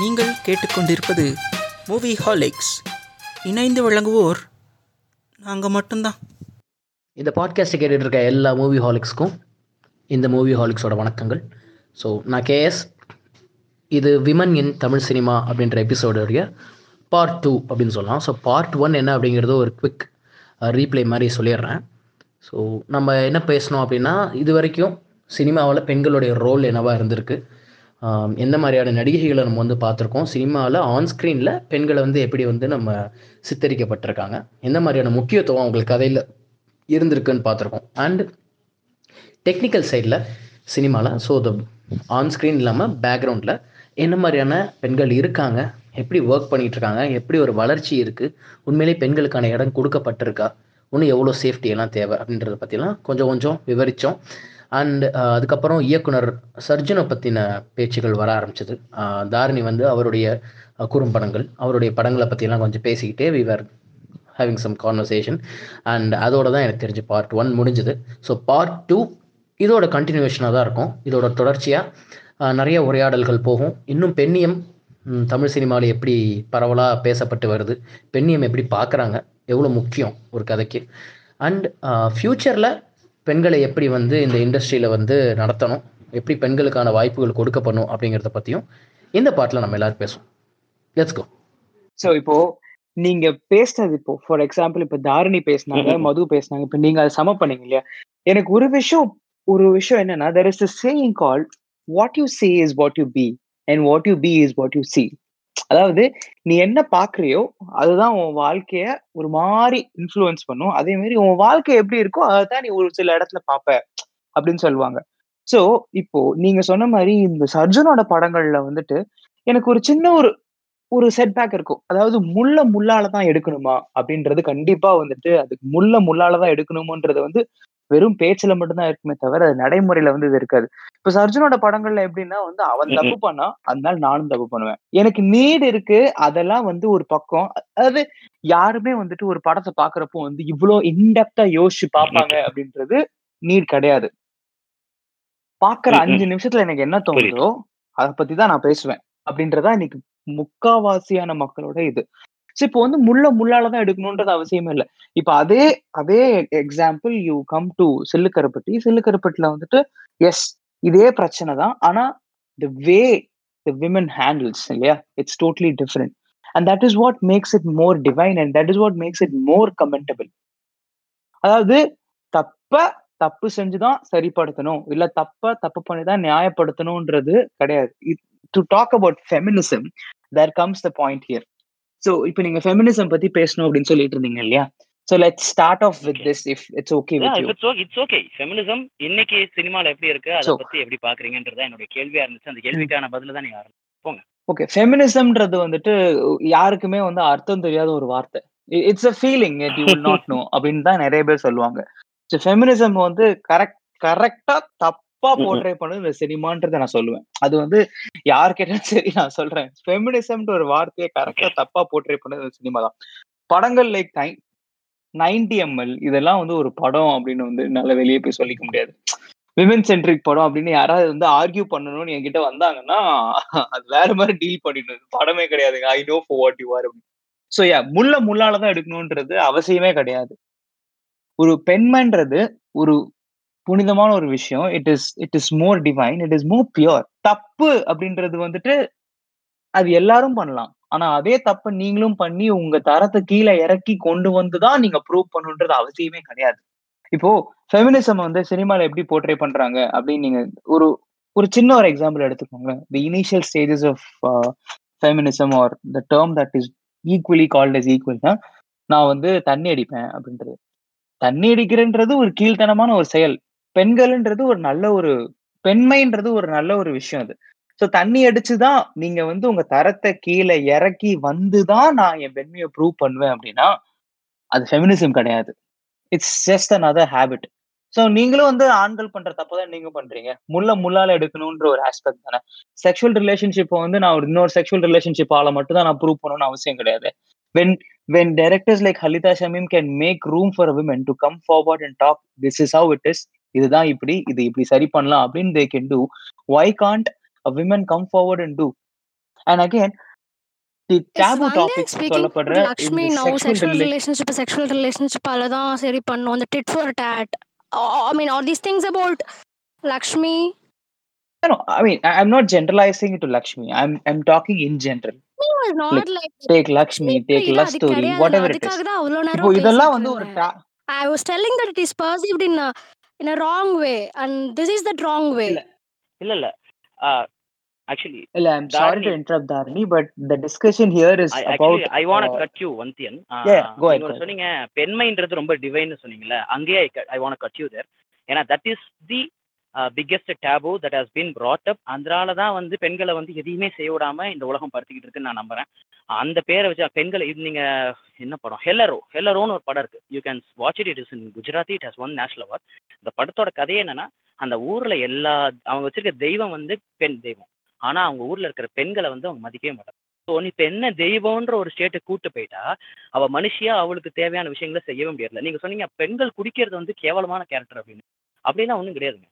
நீங்கள் கேட்டுக்கொண்டிருப்பது மூவி ஹாலிக்ஸ் இணைந்து வழங்குவோர் நாங்கள் மட்டும்தான். இந்த பாட்காஸ்ட்டை கேட்டுட்டு இருக்க எல்லா மூவி ஹாலிக்ஸ்க்கும் இந்த மூவி ஹாலிக்ஸோட வணக்கங்கள். ஸோ நான் கேஎஸ் இது விமன் இன் தமிழ் சினிமா அப்படின்ற எபிசோடுடைய பார்ட் டூ அப்படின்னு சொல்லலாம். ஸோ பார்ட் ஒன் என்ன அப்படிங்கிறது ஒரு குவிக் ரீப்ளே மாதிரி சொல்லிடுறேன். ஸோ நம்ம என்ன பேசணும் அப்படின்னா இது வரைக்கும் சினிமாவில் பெண்களுடைய ரோல் என்னவாக இருந்திருக்கு? எந்த மாதிரியான நடிகைகளை நம்ம வந்து பார்த்துருக்கோம்? சினிமாவில் ஆன் ஸ்க்ரீனில் பெண்களை வந்து எப்படி வந்து நம்ம சித்தரிக்கப்பட்டிருக்காங்க? எந்த மாதிரியான முக்கியத்துவம் அவங்களுக்கு கதையில் இருந்திருக்குன்னு பார்த்துருக்கோம். அண்ட் டெக்னிக்கல் சைடில் சினிமாவில் ஸோ த ஆன் ஸ்க்ரீன் இல்லாமல் பேக்ரவுண்டில் என்ன மாதிரியான பெண்கள் இருக்காங்க? எப்படி ஒர்க் பண்ணிகிட்டு இருக்காங்க எப்படி ஒரு வளர்ச்சி இருக்குது உண்மையிலே பெண்களுக்கான இடம் கொடுக்கப்பட்டிருக்கா? இன்னும் எவ்வளோ சேஃப்டி எல்லாம் தேவை அப்படின்றத பற்றிலாம் கொஞ்சம் கொஞ்சம் விவரித்தோம் அண்ட் uh, அதுக்கப்புறம் இயக்குனர் சர்ஜனை பற்றின பேச்சுகள் வர ஆரம்பிச்சது. தாரிணி வந்து அவருடைய குறும்படங்கள் அவருடைய படங்களை பற்றியெல்லாம் கொஞ்சம் பேசிக்கிட்டே we were having some conversation and அதோட தான் எனக்கு தெரிஞ்சு பார்ட் ஒன் முடிஞ்சது. ஸோ பார்ட் டூ இதோட கண்டினியூஷனாக தான் இருக்கும். இதோட தொடர்ச்சியாக நிறைய உரையாடல்கள் போகும். இன்னும் பெண்ணியம் தமிழ் சினிமாவில் எப்படி பரவலாக பேசப்பட்டு வருது பெண்ணியம் எப்படி பார்க்குறாங்க எவ்வளோ முக்கியம் ஒரு கதைக்கு. அண்ட் ஃப்யூச்சரில் பெண்களை எப்படி வந்து இந்த இண்டஸ்ட்ரியில் வந்து நடத்தணும்? எப்படி பெண்களுக்கான வாய்ப்புகள் கொடுக்கப்படணும் அப்படிங்கிறத பற்றியும் இந்த பாட்டில் நம்ம எல்லாரும் பேசுவோம். லெட்ஸ் கோ சோ இப்போ நீங்க பேசுனது இப்போ ஃபார் எக்ஸாம்பிள் இப்ப தாரிணி பேசுனாங்க. மது பேசுனாங்க இப்ப நீங்க அதை சம பண்ணீங்க இல்லையா? எனக்கு ஒரு விஷயம் ஒரு விஷயம் என்னன்னா there is saying call what you say is what you be and what you be is what you see. அதாவது நீ என்ன பாக்குறியோ அதுதான் உன் வாழ்க்கைய ஒரு மாதிரி இன்ஃப்ளூயன்ஸ் பண்ணும். அதே மாதிரி உன் வாழ்க்கை எப்படி இருக்கோ அதான் நீ ஒரு சில இடத்துல பாப்ப அப்படின்னு சொல்லுவாங்க. சோ இப்போ நீங்க சொன்ன மாதிரி இந்த சர்ஜனோட படங்கள்ல வந்துட்டு எனக்கு ஒரு சின்ன ஒரு ஒரு செட்பேக் இருக்கும். அதாவது முள்ள முள்ளால தான் எடுக்கணுமா அப்படின்றது கண்டிப்பா வந்துட்டு அதுக்கு முள்ள முள்ளால தான் எடுக்கணுமோன்றது வந்து வெறும் பேச்சுல மட்டும்தான் இருக்குமே தவிர அது நடைமுறையில வந்து இது இருக்காது. இப்ப சர்ஜனோட படங்கள்ல எப்படின்னா வந்து அவன் தப்பு பண்ணா அதனால நானும் தப்பு பண்ணுவேன். எனக்கு நீட் இருக்கு அதெல்லாம் வந்து ஒரு பக்கம். அதாவது யாருமே வந்துட்டு ஒரு படத்தை பாக்குறப்போ வந்து இவ்வளவு இன்டெப்தா யோசிச்சு பார்ப்பாங்க அப்படின்றது நீட் கிடையாது. பாக்குற. அஞ்சு நிமிஷத்துல எனக்கு என்ன தோணுதோ அதை பத்தி தான் நான் பேசுவேன். அப்படின்றதா இன்னைக்கு முக்காவாசியான மக்களோட இது. சோ இப்போ வந்து முள்ள முள்ளால தான் எடுக்கணும்ன்றது அவசியமே இல்லை. இப்ப அதே அதே example you come to Sillukaruppatti. சில்லுக்கருப்பட்டில வந்துட்டு எஸ் இதே பிரச்சனை தான். ஆனா the way the women handles இல்லையா? It's totally different and that is what makes it more divine and that is what makes it more commendable அதாவது தப்ப தப்பு செஞ்சுதான் சரிப்படுத்தணும். இல்ல தப்ப தப்பு பண்ணிதான் நியாயப்படுத்தணும்ன்றது கிடையாது. To talk about feminism there comes the point here so இப்போ நீங்க ஃபெமினிசம் பத்தி பேசணும் அப்படின்னு சொல்லிட்டு இருந்தீங்க இல்லையா? So let start off with this if it's okay with you it's it's okay feminism இன்னைக்கு சினிமால எப்படி இருக்கு? அதை பத்தி எப்படி பாக்குறீங்கன்றதா என்னுடைய கேள்வியா இருந்துச்சு. அந்த கேள்விக்கான பதில தான் நீங்க ஆரம்பிங்க. ஓகே ஃபெமினிசம்ன்றது வந்துட்டு யாருக்குமே வந்து அர்த்தம் தெரியாத ஒரு வார்த்தை. It's a feeling you will not know அப்படின்னு தான் நிறைய பேர் சொல்லுவாங்க. ஸோ ஃபெமினிசம் வந்து கரெக்ட் கரெக்டா தப்பா. போர்ட்ரே பண்ணது இந்த சினிமான்றதை நான் சொல்லுவேன். அது வந்து யார் கேட்டாலும் சரி நான் சொல்றேன். ஃபெமினிசம்ன்ற ஒரு வார்த்தையை கரெக்டா தப்பா போர்ட்ரே பண்ணது இந்த சினிமா தான். படங்கள் லைக் நைன்டி எம்எல் இதெல்லாம் வந்து ஒரு படம் அப்படின்னு வந்து என்னால வெளியே போய் சொல்லிக்க முடியாது. விமன் சென்ட்ரிக் படம் அப்படின்னு யாராவது வந்து ஆர்கியூ பண்ணணும்னு என்கிட்ட வந்தாங்கன்னா அது வேற மாதிரி டீல் பண்ணிடணும் இது படமே கிடையாதுங்க. I know for what you are so yeah முள்ள முள்ளால தான் எடுக்கணும்ன்றது அவசியமே கிடையாது. ஒரு பெண்மன்றது ஒரு புனிதமான ஒரு விஷயம். It is it is more divine it is more pure தப்பு அப்படின்றது வந்துட்டு அது எல்லாரும் பண்ணலாம். ஆனா அதே தப்பை நீங்களும் பண்ணி உங்க தரத்தை கீழே இறக்கி கொண்டு வந்து தான் நீங்க ப்ரூவ் பண்ணுன்றது அவசியமே கிடையாது. இப்போ ஃபெமினிசம் வந்து சினிமால எப்படி போர்ட்ரே பண்றாங்க அப்படின்னு நீங்க ஒரு ஒரு சின்ன ஒரு எக்ஸாம்பிள் எடுத்துக்கோங்க the initial stages of feminism are the term that is equally called is ஈக்குவல்னா நான் வந்து தண்ணி அடிப்பேன் அப்படின்றது. தண்ணி அடிக்கிறன்றது ஒரு கீழ்த்தனமான ஒரு செயல். பெண்கள்ன்றது ஒரு நல்ல ஒரு பெண்மைன்றது ஒரு நல்ல ஒரு விஷயம் அது. ஸோ தண்ணி அடிச்சுதான் நீங்க வந்து உங்க தரத்தை கீழே இறக்கி வந்துதான் நான் என் பெண்மையை ப்ரூவ் பண்ணுவேன் அப்படின்னா அது ஃபெமினிசம் கிடையாது. It's just other habit so நீங்களும் வந்து ஆண்கள் பண்ற தப்பதான் நீங்க பண்றீங்க. முள்ள முள்ளால எடுக்கணும்ன்ற ஒரு ஆஸ்பெக்ட் தானே. செக்ஷுவல் ரிலேஷன்ஷிப்பை வந்து நான் ஒரு இன்னொரு செக்ஷுவல் ரிலேஷன்ஷிப் ஆள மட்டும் தான் நான் ப்ரூவ் பண்ணணும்னு அவசியம் கிடையாது. When when directors like Halitha Shameem can make room for women to come forward and talk this is how it is இதுதான் இப்படி இது இப்படி சரி பண்ணலாம் அப்படின்னு they can do why can't women come forward and do and again the taboo சொல்லப்படுற Lakshmi now sexual sexual ரிலே relationship sexual relationship தான் சரி பண்ணும் அந்த I mean all these things about Lakshmi No, I mean, I'm not generalizing it to Lakshmi. I'm I'm talking in general. was not Like, like Take Lakshmi, take இல்ல love அது story, கிடையாது whatever it is. அதுக்காக தான் அவ்வளோ இப்போ நேரம் இதெல்லாம் பேசிட்டு வந்து ஒரு இருந்தேன் ta- I was telling that it is perceived in a in a wrong way and this is the wrong way இல்ல இல்ல ஆக்சுவலி இல்ல, I'm sorry to Dharani. interrupt Dharani, but the discussion here is I about actually I want to uh, cut you Vanthiyan. yeah, yeah, go ahead, நீங்க. சொன்னீங்க பெண்மைன்றது ரொம்ப டிவைன்னு சொன்னீங்கல்ல அங்கேயே I want cut you there ஏன்னா that is the biggest taboo that has been brought up அதனால தான் வந்து பெண்களை வந்து எதையுமே செய்ய விடாம இந்த உலகம் படுத்திக்கிட்டு இருக்குன்னு நான் நம்புறேன். அந்த பேரை வச்சு பெண்களை இது நீங்க என்ன படம்? ஹெல்லரோ ஹெல்லரோன்னு ஒரு படம் இருக்கு. You can watch it it is in Gujarati it has won national award இந்த படத்தோட கதை என்னன்னா அந்த ஊர்ல எல்லா அவங்க வச்சிருக்க தெய்வம் வந்து பெண் தெய்வம். ஆனா அவங்க ஊர்ல இருக்கிற பெண்களை வந்து அவங்க மதிக்கவே மாட்டாங்க. ஸோ நீ இப்போ என்ன தெய்வம்ன்ற ஒரு ஸ்டேட்டை கூட்டு போயிட்டா அவ மனுஷியா அவளுக்கு தேவையான விஷயங்களை செய்யவே முடியல நீங்க சொன்னீங்க பெண்கள் குடிக்கிறது வந்து கேவலமான கேரக்டர் அப்படின்னு. அப்படின்னா ஒன்றும் கிடையாதுங்க.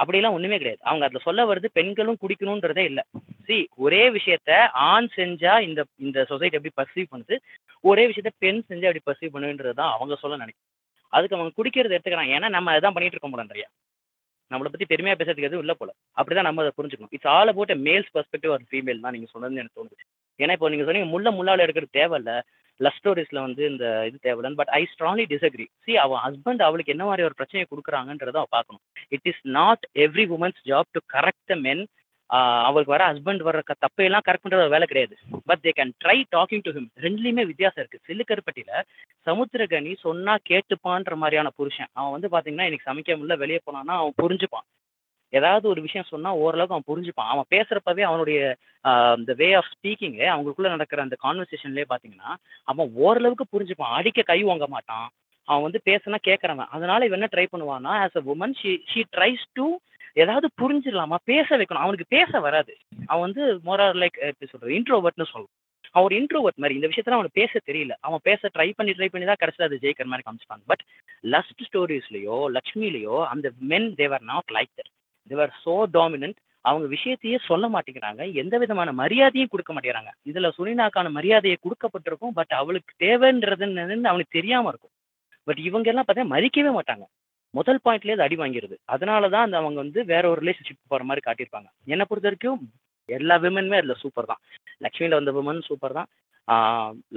அப்படிலாம் ஒண்ணுமே கிடையாது. அவங்க அதுல சொல்ல வருது பெண்களும் குடிக்கணுன்றதே இல்ல. சி ஒரே விஷயத்த ஆண் செஞ்சா இந்த இந்த சொசைட்டி எப்படி பர்சீவ் பண்ணுது? ஒரே விஷயத்த பெண் செஞ்சா எப்படி பர்சீவ் பண்ணுன்றதுதான் அவங்க சொல்ல நினைக்கிறேன் அதுக்கு அவங்க குடிக்கிறது எடுத்துக்கிறாங்க. ஏன்னா நம்ம அதான் பண்ணிட்டு இருக்கோம் போல நிறையா நம்மளை பத்தி பெருமையா பேசுறதுக்கு எதுவும் இல்ல போல. அப்படிதான் நம்ம அதை புரிஞ்சுக்கணும். It's all about males perspective ஒரு ஃபீமேல் தான் நீங்க சொன்னதுன்னு எனக்கு தோணுது. ஏன்னா இப்போ நீங்க சொன்னீங்க முள்ள முள்ளால எடுக்கிறது தேவையில்ல. லவ் ஸ்டோரிஸ்ல வந்து இந்த இது தேவையில்ல. But I strongly disagree see அவ ஹஸ்பண்ட் அவளுக்கு என்ன மாதிரி ஒரு பிரச்சனையை கொடுக்குறாங்கன்றத அவ பார்க்கணும். It is not every woman's job to correct the men அவளுக்கு வர ஹஸ்பண்ட் வர தப்பையெல்லாம் கரெக்ட் பண்ணுறது வேலை கிடையாது. But they can try talking to him ரெண்டுலேயுமே வித்தியாசம் இருக்கு. சில்லுக்கருப்பட்டியில சமுத்திரகனி சொன்னா கேட்டுப்பான்ற மாதிரியான புருஷன். அவன் வந்து பாத்தீங்கன்னா இன்னைக்கு சமைக்க முடியல வெளியே போனான்னா அவன் புரிஞ்சுப்பான். ஏதாவது ஒரு விஷயம் சொன்னா ஓரளவுக்கு அவன் புரிஞ்சுப்பான். அவன் பேசுறப்பவே அவனுடைய இந்த வே ஆஃப் ஸ்பீக்கிங் அவங்களுக்குள்ள நடக்கிற அந்த கான்வர்சேஷன்லயே பாத்தீங்கன்னா அவன் ஓரளவுக்கு புரிஞ்சுப்பான். அடிக்க கை வாங்க மாட்டான். அவன் வந்து பேசினா கேட்கறவன் அதனால இவன் என்ன ட்ரை பண்ணுவான்னா as a woman she she tries to ஏதாவது புரிஞ்சிடலாமா? பேச வைக்கணும். அவனுக்கு பேச வராது. அவன் வந்து மோரார் லைக் எப்படி சொல்றது இன்ட்ரோவர்ட்னு சொல்லுவான். அவன் ஒரு இன்ட்ரோவர்ட் மாதிரி. இந்த விஷயத்துல அவனுக்கு பேச தெரியல. அவன் பேச ட்ரை பண்ணி ட்ரை பண்ணி தான் கடைசியில் அது ஜெயிக்கிற மாதிரி காமிச்சிப்பாங்க. பட் லஸ்ட் ஸ்டோரிஸ்லயோ லக்ஷ்மிலையோ அந்த men they were not like that they were so dominant அவங்க விஷயத்தையே சொல்ல மாட்டேங்கிறாங்க. எந்த விதமான மரியாதையும் கொடுக்க மாட்டேங்கிறாங்க. இதுல சுனினாக்கான மரியாதையை கொடுக்கப்பட்டிருக்கும். பட் அவளுக்கு தேவைன்றது அவனுக்கு தெரியாம இருக்கும். பட் இவங்க எல்லாம் பார்த்தீங்கன்னா மதிக்கவே மாட்டாங்க. முதல் பாயிண்ட்லயே அது அடி வாங்கிருது. அதனால தான் அந்த அவங்க வந்து வேற ஒரு ரிலேஷன்ஷிப் போகிற மாதிரி காட்டியிருப்பாங்க. என்னை பொறுத்த வரைக்கும் எல்லா விமனுமே அதில் சூப்பர் தான். லக்ஷ்மியில் வந்த விமன் சூப்பர் தான்.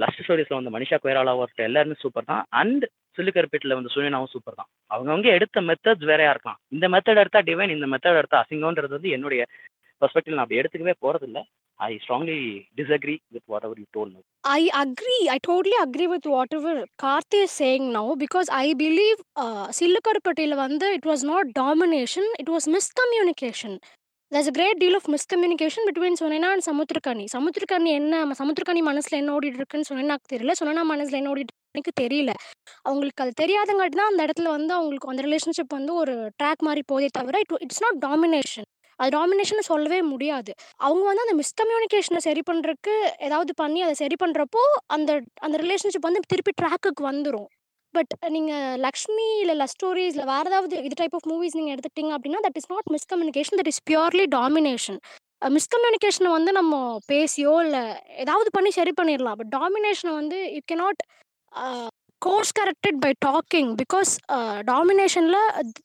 லஸ்ட் ஸ்டோரிஸ்ல வந்த மனிஷா கொயராலா ஒருத்தர் எல்லாருமே சூப்பர் தான். அண்ட் சில்லுக்கருப்பேட்டில் வந்து சுனினாவும் சூப்பர் தான். அவங்கவுங்க எடுத்த மெத்தட்ஸ் வேறையா இருக்கலாம். இந்த மெத்தட் எடுத்தா டிவைன் இந்த மெத்தட் எடுத்தா அசிங்கம்ன்றது வந்து என்னுடைய பெர்ஸ்பெக்டிவ் நான் அப்படி எடுத்துக்கவே போறது இல்ல I strongly disagree with whatever you told I I agree I totally agree with whatever Karthi saying now because I believe சில்லுக்கருப்பட்டியில் வந்து it was not domination it was miscommunication There's a deal of of miscommunication between சொன்னேன்னா and Samuthirakani Samuthirakani என்ன சமுத்திரக்கணி மனசில் என்ன ஓடிட்டு இருக்குன்னு எனக்கு தெரியல. சொன்னா மனசில் என்ன ஓடிட்டு எனக்கு தெரியல. அவங்களுக்கு அது தெரியாதங்காட்டி தான் அந்த இடத்துல வந்து அவங்களுக்கு அந்த ரிலேஷன்ஷிப் வந்து ஒரு ட்ராக் மாதிரி போதே தவிர இட் இட்ஸ் நாட் டாமினேஷன் அது டாமினேஷன் சொல்லவே முடியாது. அவங்க வந்து அந்த மிஸ்கம்யூனிகேஷனை சரி பண்ணுறதுக்கு ஏதாவது பண்ணி அதை சரி பண்ணுறப்போ அந்த அந்த ரிலேஷன்ஷிப் வந்து திருப்பி ட்ராக்குக்கு வந்துடும் பட் நீங்கள் லக்ஷ்மி இல்லை லவ் ஸ்டோரிஸ் இல்லை வேறு ஏதாவது இது டைப் ஆஃப் மூவிஸ் நீங்கள் எடுத்துக்கிட்டீங்க அப்படின்னா that is not miscommunication that is purely domination மிஸ்கம்யூனிகேஷனை வந்து நம்ம பேசியோ இல்லை ஏதாவது பண்ணி சரி பண்ணிடலாம். பட் டாமினேஷனை வந்து you cannot course corrected by talking because டாமினேஷனில்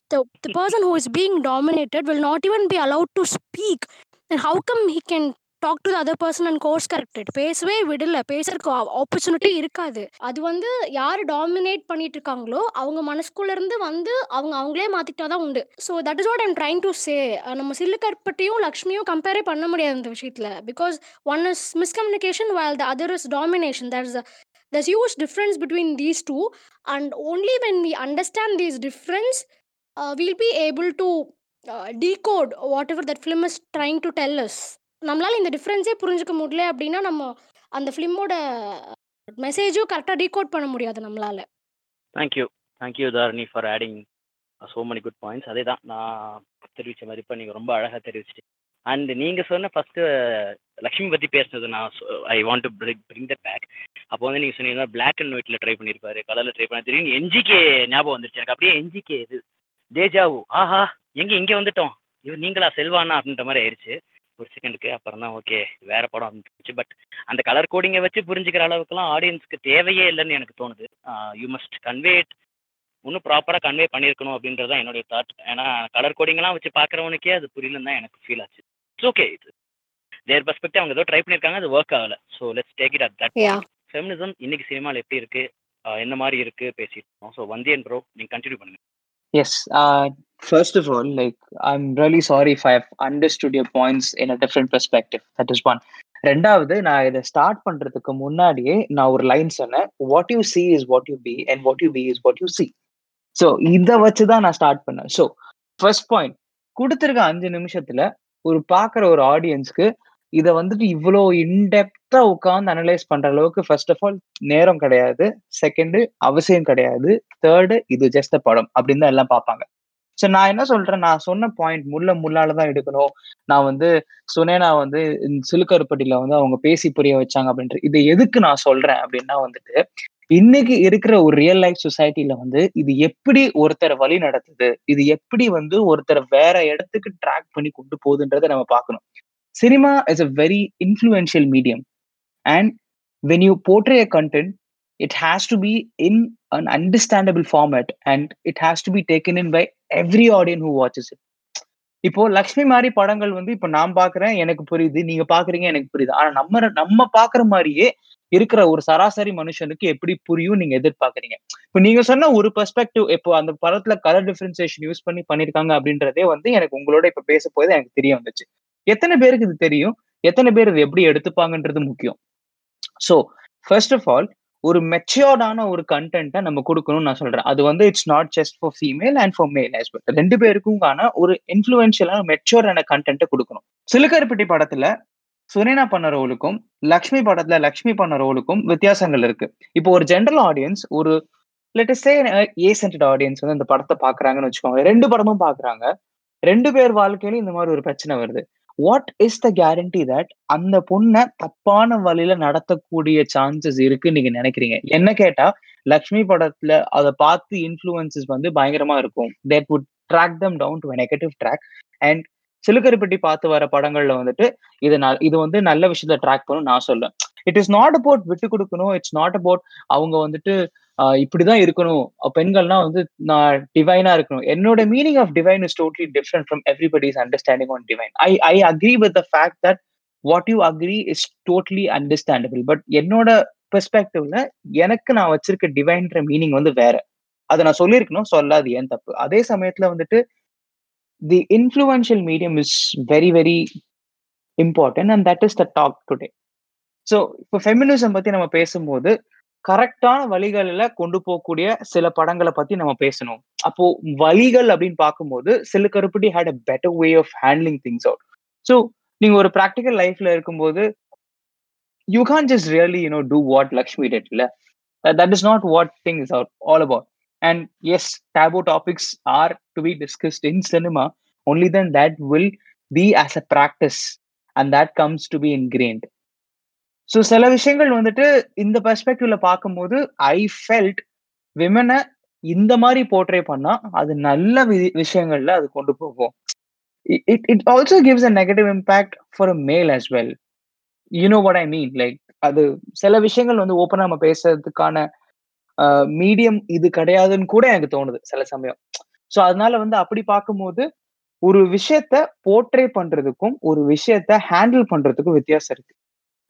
the person who is being dominated will not even be allowed to speak and how come he can talk to other person and course corrected பேசவே விடல. பேசுறதுக்கு opportunity இருக்காது. அது வந்து யார் dominate பண்ணிட்டு இருக்காங்களோ அவங்க மனசுக்குள்ள இருந்து வந்து அவங்க அவங்களே மாத்திட்டா தான் உண்டு so that is what I'm trying to say நம்ம சில்லுக்கற்பட்டியும் லக்ஷ்மியும் கம்பேரே பண்ண முடியாது இந்த விஷயத்துல. Because one is miscommunication while the other is domination that is there's huge difference between these two. And only when we understand this difference uh, we'll be able to uh, decode whatever that film is trying to tell us. நம்மளால இந்த டிஃப்ரென்ஸே புரிஞ்சுக்க முடியல அப்படின்னா நம்ம அந்த ஃபிலிமோட மெசேஜும் கரெக்டாக decode பண்ண முடியாது நம்மளால. Thank you thank you Dharani for adding so many good points அதே தான் நான் தெரிவித்த மாதிரி இப்போ நீங்கள் ரொம்ப அழகாக தெரிவிச்சிட்டீங்க. அண்ட் நீங்கள் சொன்ன ஃபஸ்ட்டு லக்ஷ்மி பற்றி பேசுனது நான் I want to bring bring back அப்போ வந்து நீங்கள் சொன்னீங்கன்னா பிளாக் அண்ட் ஒயிட்டில் ட்ரை பண்ணியிருப்பாரு கலரில் ட்ரை பண்ண திடீர்னு என்ஜிகே ஞாபகம் வந்துருச்சு எனக்கு. அப்படியே என்ஜிகே இது தேஜாவு ஆஹா எங்கே இங்கே வந்துட்டோம். இவர் நீங்களா செல்வானா அப்படின்ற மாதிரி ஆயிடுச்சு. ஒரு செகண்டுக்கு அப்புறம் தான் ஓகே வேற படம் இருந்துச்சு பட் அந்த கலர் கோடிங்கை வச்சு புரிஞ்சுக்கிற அளவுக்குலாம் ஆடியன்ஸ்க்கு தேவையே இல்லைன்னு எனக்கு தோணுது. யூ மஸ்ட் கன்வே இட் இன்னும் ப்ராப்பராக கன்வே பண்ணியிருக்கணும் அப்படின்றது தான் என்னுடைய தாட் ஏன்னா கலர் கோடிங்லாம் வச்சு பார்க்குறவனுக்கே அது புரியலன்னு தான் எனக்கு ஃபீல் ஆச்சு. இட்ஸ் ஓகே இது. தேர் பர்ஸ்பெக்டிவ் அவங்க ஏதோ ட்ரை பண்ணியிருக்காங்க அது ஒர்க் ஆகல. So let's take it at that feminism இன்னைக்கு சினிமாவில் எப்படி இருக்கு? என்ன மாதிரி இருக்கு? பேசிட்டு இருக்கோம். ஸோ வந்தியன் ப்ரோ நீங்க கண்டினியூ பண்ணுங்க. Yes. First of all, like I'm really sorry if I've understood your points in a different perspective. That is one. ரெண்டாவது நான் இதை ஸ்டார்ட் பண்றதுக்கு முன்னாடியே நான் ஒரு லைன் சொன்னேன். What you see is what you be and what you be is what you see so இதை வச்சு தான் நான் ஸ்டார்ட் பண்ணேன். ஸோ ஃபர்ஸ்ட் பாயிண்ட் கொடுத்துருக்க அஞ்சு நிமிஷத்துல ஒரு பார்க்குற ஒரு ஆடியன்ஸ்க்கு இதை வந்துட்டு இவ்வளோ இன்டெப்தா உட்காந்து அனலைஸ் பண்ற அளவுக்கு ஃபர்ஸ்ட் ஆஃப் ஆல் நேரம் கிடையாது. செகண்ட் அவசியம் கிடையாது. தேர்டு இது ஜஸ்ட் படம். அப்படின்னு தான் எல்லாம் பார்ப்பாங்க. சரி நான் என்ன சொல்றேன்? நான் சொன்ன பாயிண்ட் முள்ள முள்ளால தான் எடுக்கணும். நான் வந்து சுனேனா வந்து சிலுக்கருப்பட்டியில வந்து அவங்க பேசி புரிய வச்சாங்க அப்படின்ற இது எதுக்கு நான் சொல்றேன் அப்படின்னா வந்துட்டு இன்னைக்கு இருக்கிற ஒரு ரியல் லைஃப் சொசைட்டில வந்து இது எப்படி ஒருத்தரை வழி நடத்துது? இது எப்படி வந்து ஒருத்தரை வேற இடத்துக்கு ட்ராக் பண்ணி கொண்டு போகுதுன்றதை நம்ம பார்க்கணும். Cinema is a very influential medium and when you portray a content it has to be in an understandable format and it has to be taken in by every audience who watches it. இப்போ லக்ஷ்மி மாதிரி படங்கள் வந்து இப்போ நான் பாக்குறேன் எனக்கு புரியுது. நீங்க பாக்குறீங்க எனக்கு புரியுது. ஆனா நம்ம நம்ம பாக்குற மாதிரியே இருக்கிற ஒரு சராசரி மனுஷனுக்கு எப்படி புரியும் நீங்க எதிர்பார்க்கறீங்க? இப்போ நீங்க சொன்ன ஒரு பெர்ஸ்பெக்டிவ் இப்போ அந்த படத்துல கலர் டிஃபரன்சியேஷன் யூஸ் பண்ணி பண்ணிருக்காங்க அப்படின்றதே வந்து எனக்கு உங்களோட இப்ப பேச போது எனக்கு தெரிய வந்துச்சு. எத்தனை பேருக்கு இது தெரியும்? எத்தனை பேர் இது எப்படி எடுத்துப்பாங்கன்றது முக்கியம். ஸோ ஃபர்ஸ்ட் ஆஃப் ஆல் ஒரு மெச்சியோர்டான ஒரு கண்டென்ட்டை நம்ம கொடுக்கணும்னு நான் சொல்றேன். அது வந்து it's not just for female and for male as well ரெண்டு பேருக்கும்கான ஒரு இன்ஃப்ளூயன்ஷியலான மெச்சோர்டான கண்டென்ட்டை கொடுக்கணும். சிலுக்கருப்பட்டி படத்துல சுனேனா பண்ண ரோலுக்கும் லக்ஷ்மி படத்துல லக்ஷ்மி பண்ண ரோலுக்கும் வித்தியாசங்கள் இருக்கு. இப்போ ஒரு ஜென்ரல் ஆடியன்ஸ் ஒரு லெட்டஸ்டே ஏ சென்டட் ஆடியன்ஸ் வந்து இந்த படத்தை பாக்குறாங்கன்னு வச்சுக்கோங்க. ரெண்டு படமும் பாக்குறாங்க ரெண்டு பேர் வாழ்க்கையிலும் இந்த மாதிரி ஒரு பிரச்சனை வருது. What is the guarantee that அந்த பொண்ணை தப்பான வழியில நடத்தக்கூடிய சான்சஸ் இருக்குன்னு நீங்க நினைக்கிறீங்க? என்ன கேட்டா லக்ஷ்மி படத்துல அதை பார்த்து இன்ஃபுளுசஸ் வந்து பயங்கரமா இருக்கும். That would drag them down to negative track and Sillukaruppatti பார்த்து வர படங்கள்ல வந்துட்டு இது இது வந்து நல்ல விஷயத்த ட்ராக் பண்ணும் நான் சொல்லுவேன். இட் இஸ் நாட் அபவுட் விட்டு கொடுக்கணும். இட்ஸ் நாட் அபவுட் அவங்க வந்துட்டு இப்படிதான் இருக்கணும். பெண்கள்னா வந்து நான் டிவைனா இருக்கணும். என்னோட meaning of divine is totally different from everybody's understanding on divine I I agree with the fact that what you agree is totally understandable but என்னோட பெர்ஸ்பெக்டிவ்ல எனக்கு நான் வச்சிருக்க டிவைன்ற மீனிங் வந்து வேற. அதை நான் சொல்லியிருக்கணும் சொல்லாது ஏன் தப்பு? அதே சமயத்துல வந்துட்டு the influential medium is very very important and that is the talk today so இப்போ ஃபெமினிசம் பத்தி நம்ம பேசும்போது கரெக்டான வழிகளில் கொண்டு போகக்கூடிய சில படங்களை பத்தி நம்ம பேசணும். அப்போ வழிகள் அப்படின்னு பார்க்கும்போது Sillu Karuppatti had a better way of handling things out so நீங்க ஒரு ப்ராக்டிக்கல் லைஃப்ல இருக்கும்போது you can just really you know do what Lakshmi did இல்ல? That is not what thing is out all about and as taboo topics are to be discussed in cinema only then that will be as a practice and that comes to be ingrained so சில விஷயங்கள் வந்துட்டு இந்த பெர்ஸ்பெக்டிவ்ல பார்க்கும்போது I felt விமனை இந்த மாதிரி portray பண்ணா அது நல்ல வி- விஷயங்கள்ல அது கொண்டு போகும். It it also gives a negative impact for a male as well you know what I mean like அது சில விஷயங்கள் வந்து ஓப்பனாக நம்ம பேசுறதுக்கான மீடியம் இது கிடையாதுன்னு கூட எனக்கு தோணுது சில சமயம். ஸோ அதனால வந்து அப்படி பார்க்கும்போது ஒரு விஷயத்த போர்ட்ரே பண்றதுக்கும் ஒரு விஷயத்த ஹேண்டில் பண்றதுக்கும் வித்தியாசம் இருக்கு.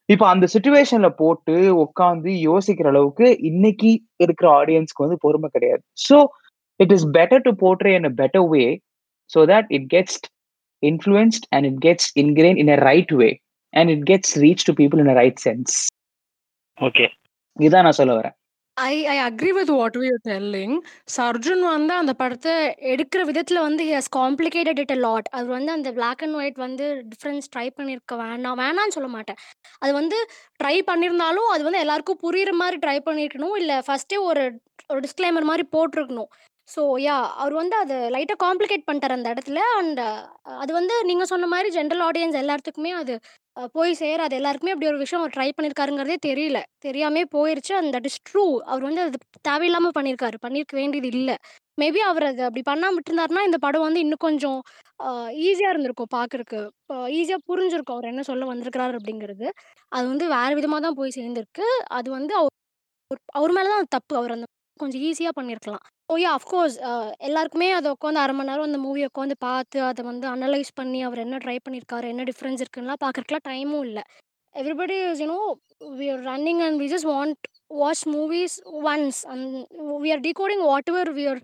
இப்போ அந்த சுச்சுவேஷன்ல போட்டு உட்காந்து யோசிக்கிற அளவுக்கு இன்னைக்கு இருக்கிற ஆடியன்ஸ்க்கு வந்து பொறுமை கிடையாது. So it is better to portray in a better way so that it gets influenced and it gets ingrain in a right way and it gets reach to people in a right sense okay இதான் நான் சொல்ல வரேன். I I agree with what you telling Sarjun வந்து அந்த படத்தை எடுக்கிற விதத்தில் வந்து has complicated it a lot அது வந்து அந்த பிளாக் அண்ட் ஒயிட் வந்து டிஃப்ரென்ஸ் ட்ரை பண்ணியிருக்க வேணாம் வேணான்னு சொல்ல மாட்டேன். அது வந்து ட்ரை பண்ணியிருந்தாலும் அது வந்து எல்லாருக்கும் புரியுற மாதிரி ட்ரை பண்ணியிருக்கணும் இல்லை ஃபஸ்ட்டே ஒரு ஒரு டிஸ்க்ளைமர் மாதிரி போட்டிருக்கணும். ஸோ யா அவர் வந்து அதை லைட்டாக காம்ப்ளிகேட் பண்ணிட்டார் அந்த இடத்துல. அண்ட் அது வந்து நீங்கள் சொன்ன மாதிரி ஜென்ரல் ஆடியன்ஸ் எல்லாத்துக்குமே அது போய் சேராது. எல்லாருக்குமே அப்படி ஒரு விஷயம் அவர் ட்ரை பண்ணியிருக்காருங்கிறதே தெரியல. தெரியாமே போயிருச்சு. அண்ட் தட் இஸ் ட்ரூ அவர் வந்து அது தேவையில்லாமல் பண்ணியிருக்காரு பண்ணியிருக்க வேண்டியது இல்லை. மேபி அவர் அது அப்படி பண்ணாமல் விட்டுருந்தாருன்னா இந்த படம் வந்து இன்னும் கொஞ்சம் ஈஸியாக இருந்திருக்கும் பார்க்கறக்கு ஈஸியாக புரிஞ்சிருக்கும் அவர் என்ன சொல்ல வந்திருக்கிறாரு அப்படிங்கிறது. அது வந்து வேறு விதமாக தான் போய் சேர்ந்துருக்கு. அது வந்து அவர் அவர் மேலே தான் தப்பு. அவர் அந்த கொஞ்சம் ஈஸியாக பண்ணியிருக்கலாம் ஓ யா அஃப்கோர்ஸ் எல்லாருக்குமே அதை உட்காந்து அரை மணி நேரம் அந்த மூவியை உட்காந்து பார்த்து அதை வந்து அனலைஸ் பண்ணி அவர் என்ன ட்ரை பண்ணியிருக்காரு என்ன டிஃப்ரென்ஸ் இருக்குன்னுலாம் பார்க்கறதுக்குலாம் டைமும் இல்லை. Everybody is you know we are running and we just want watch movies once and we are decoding whatever we are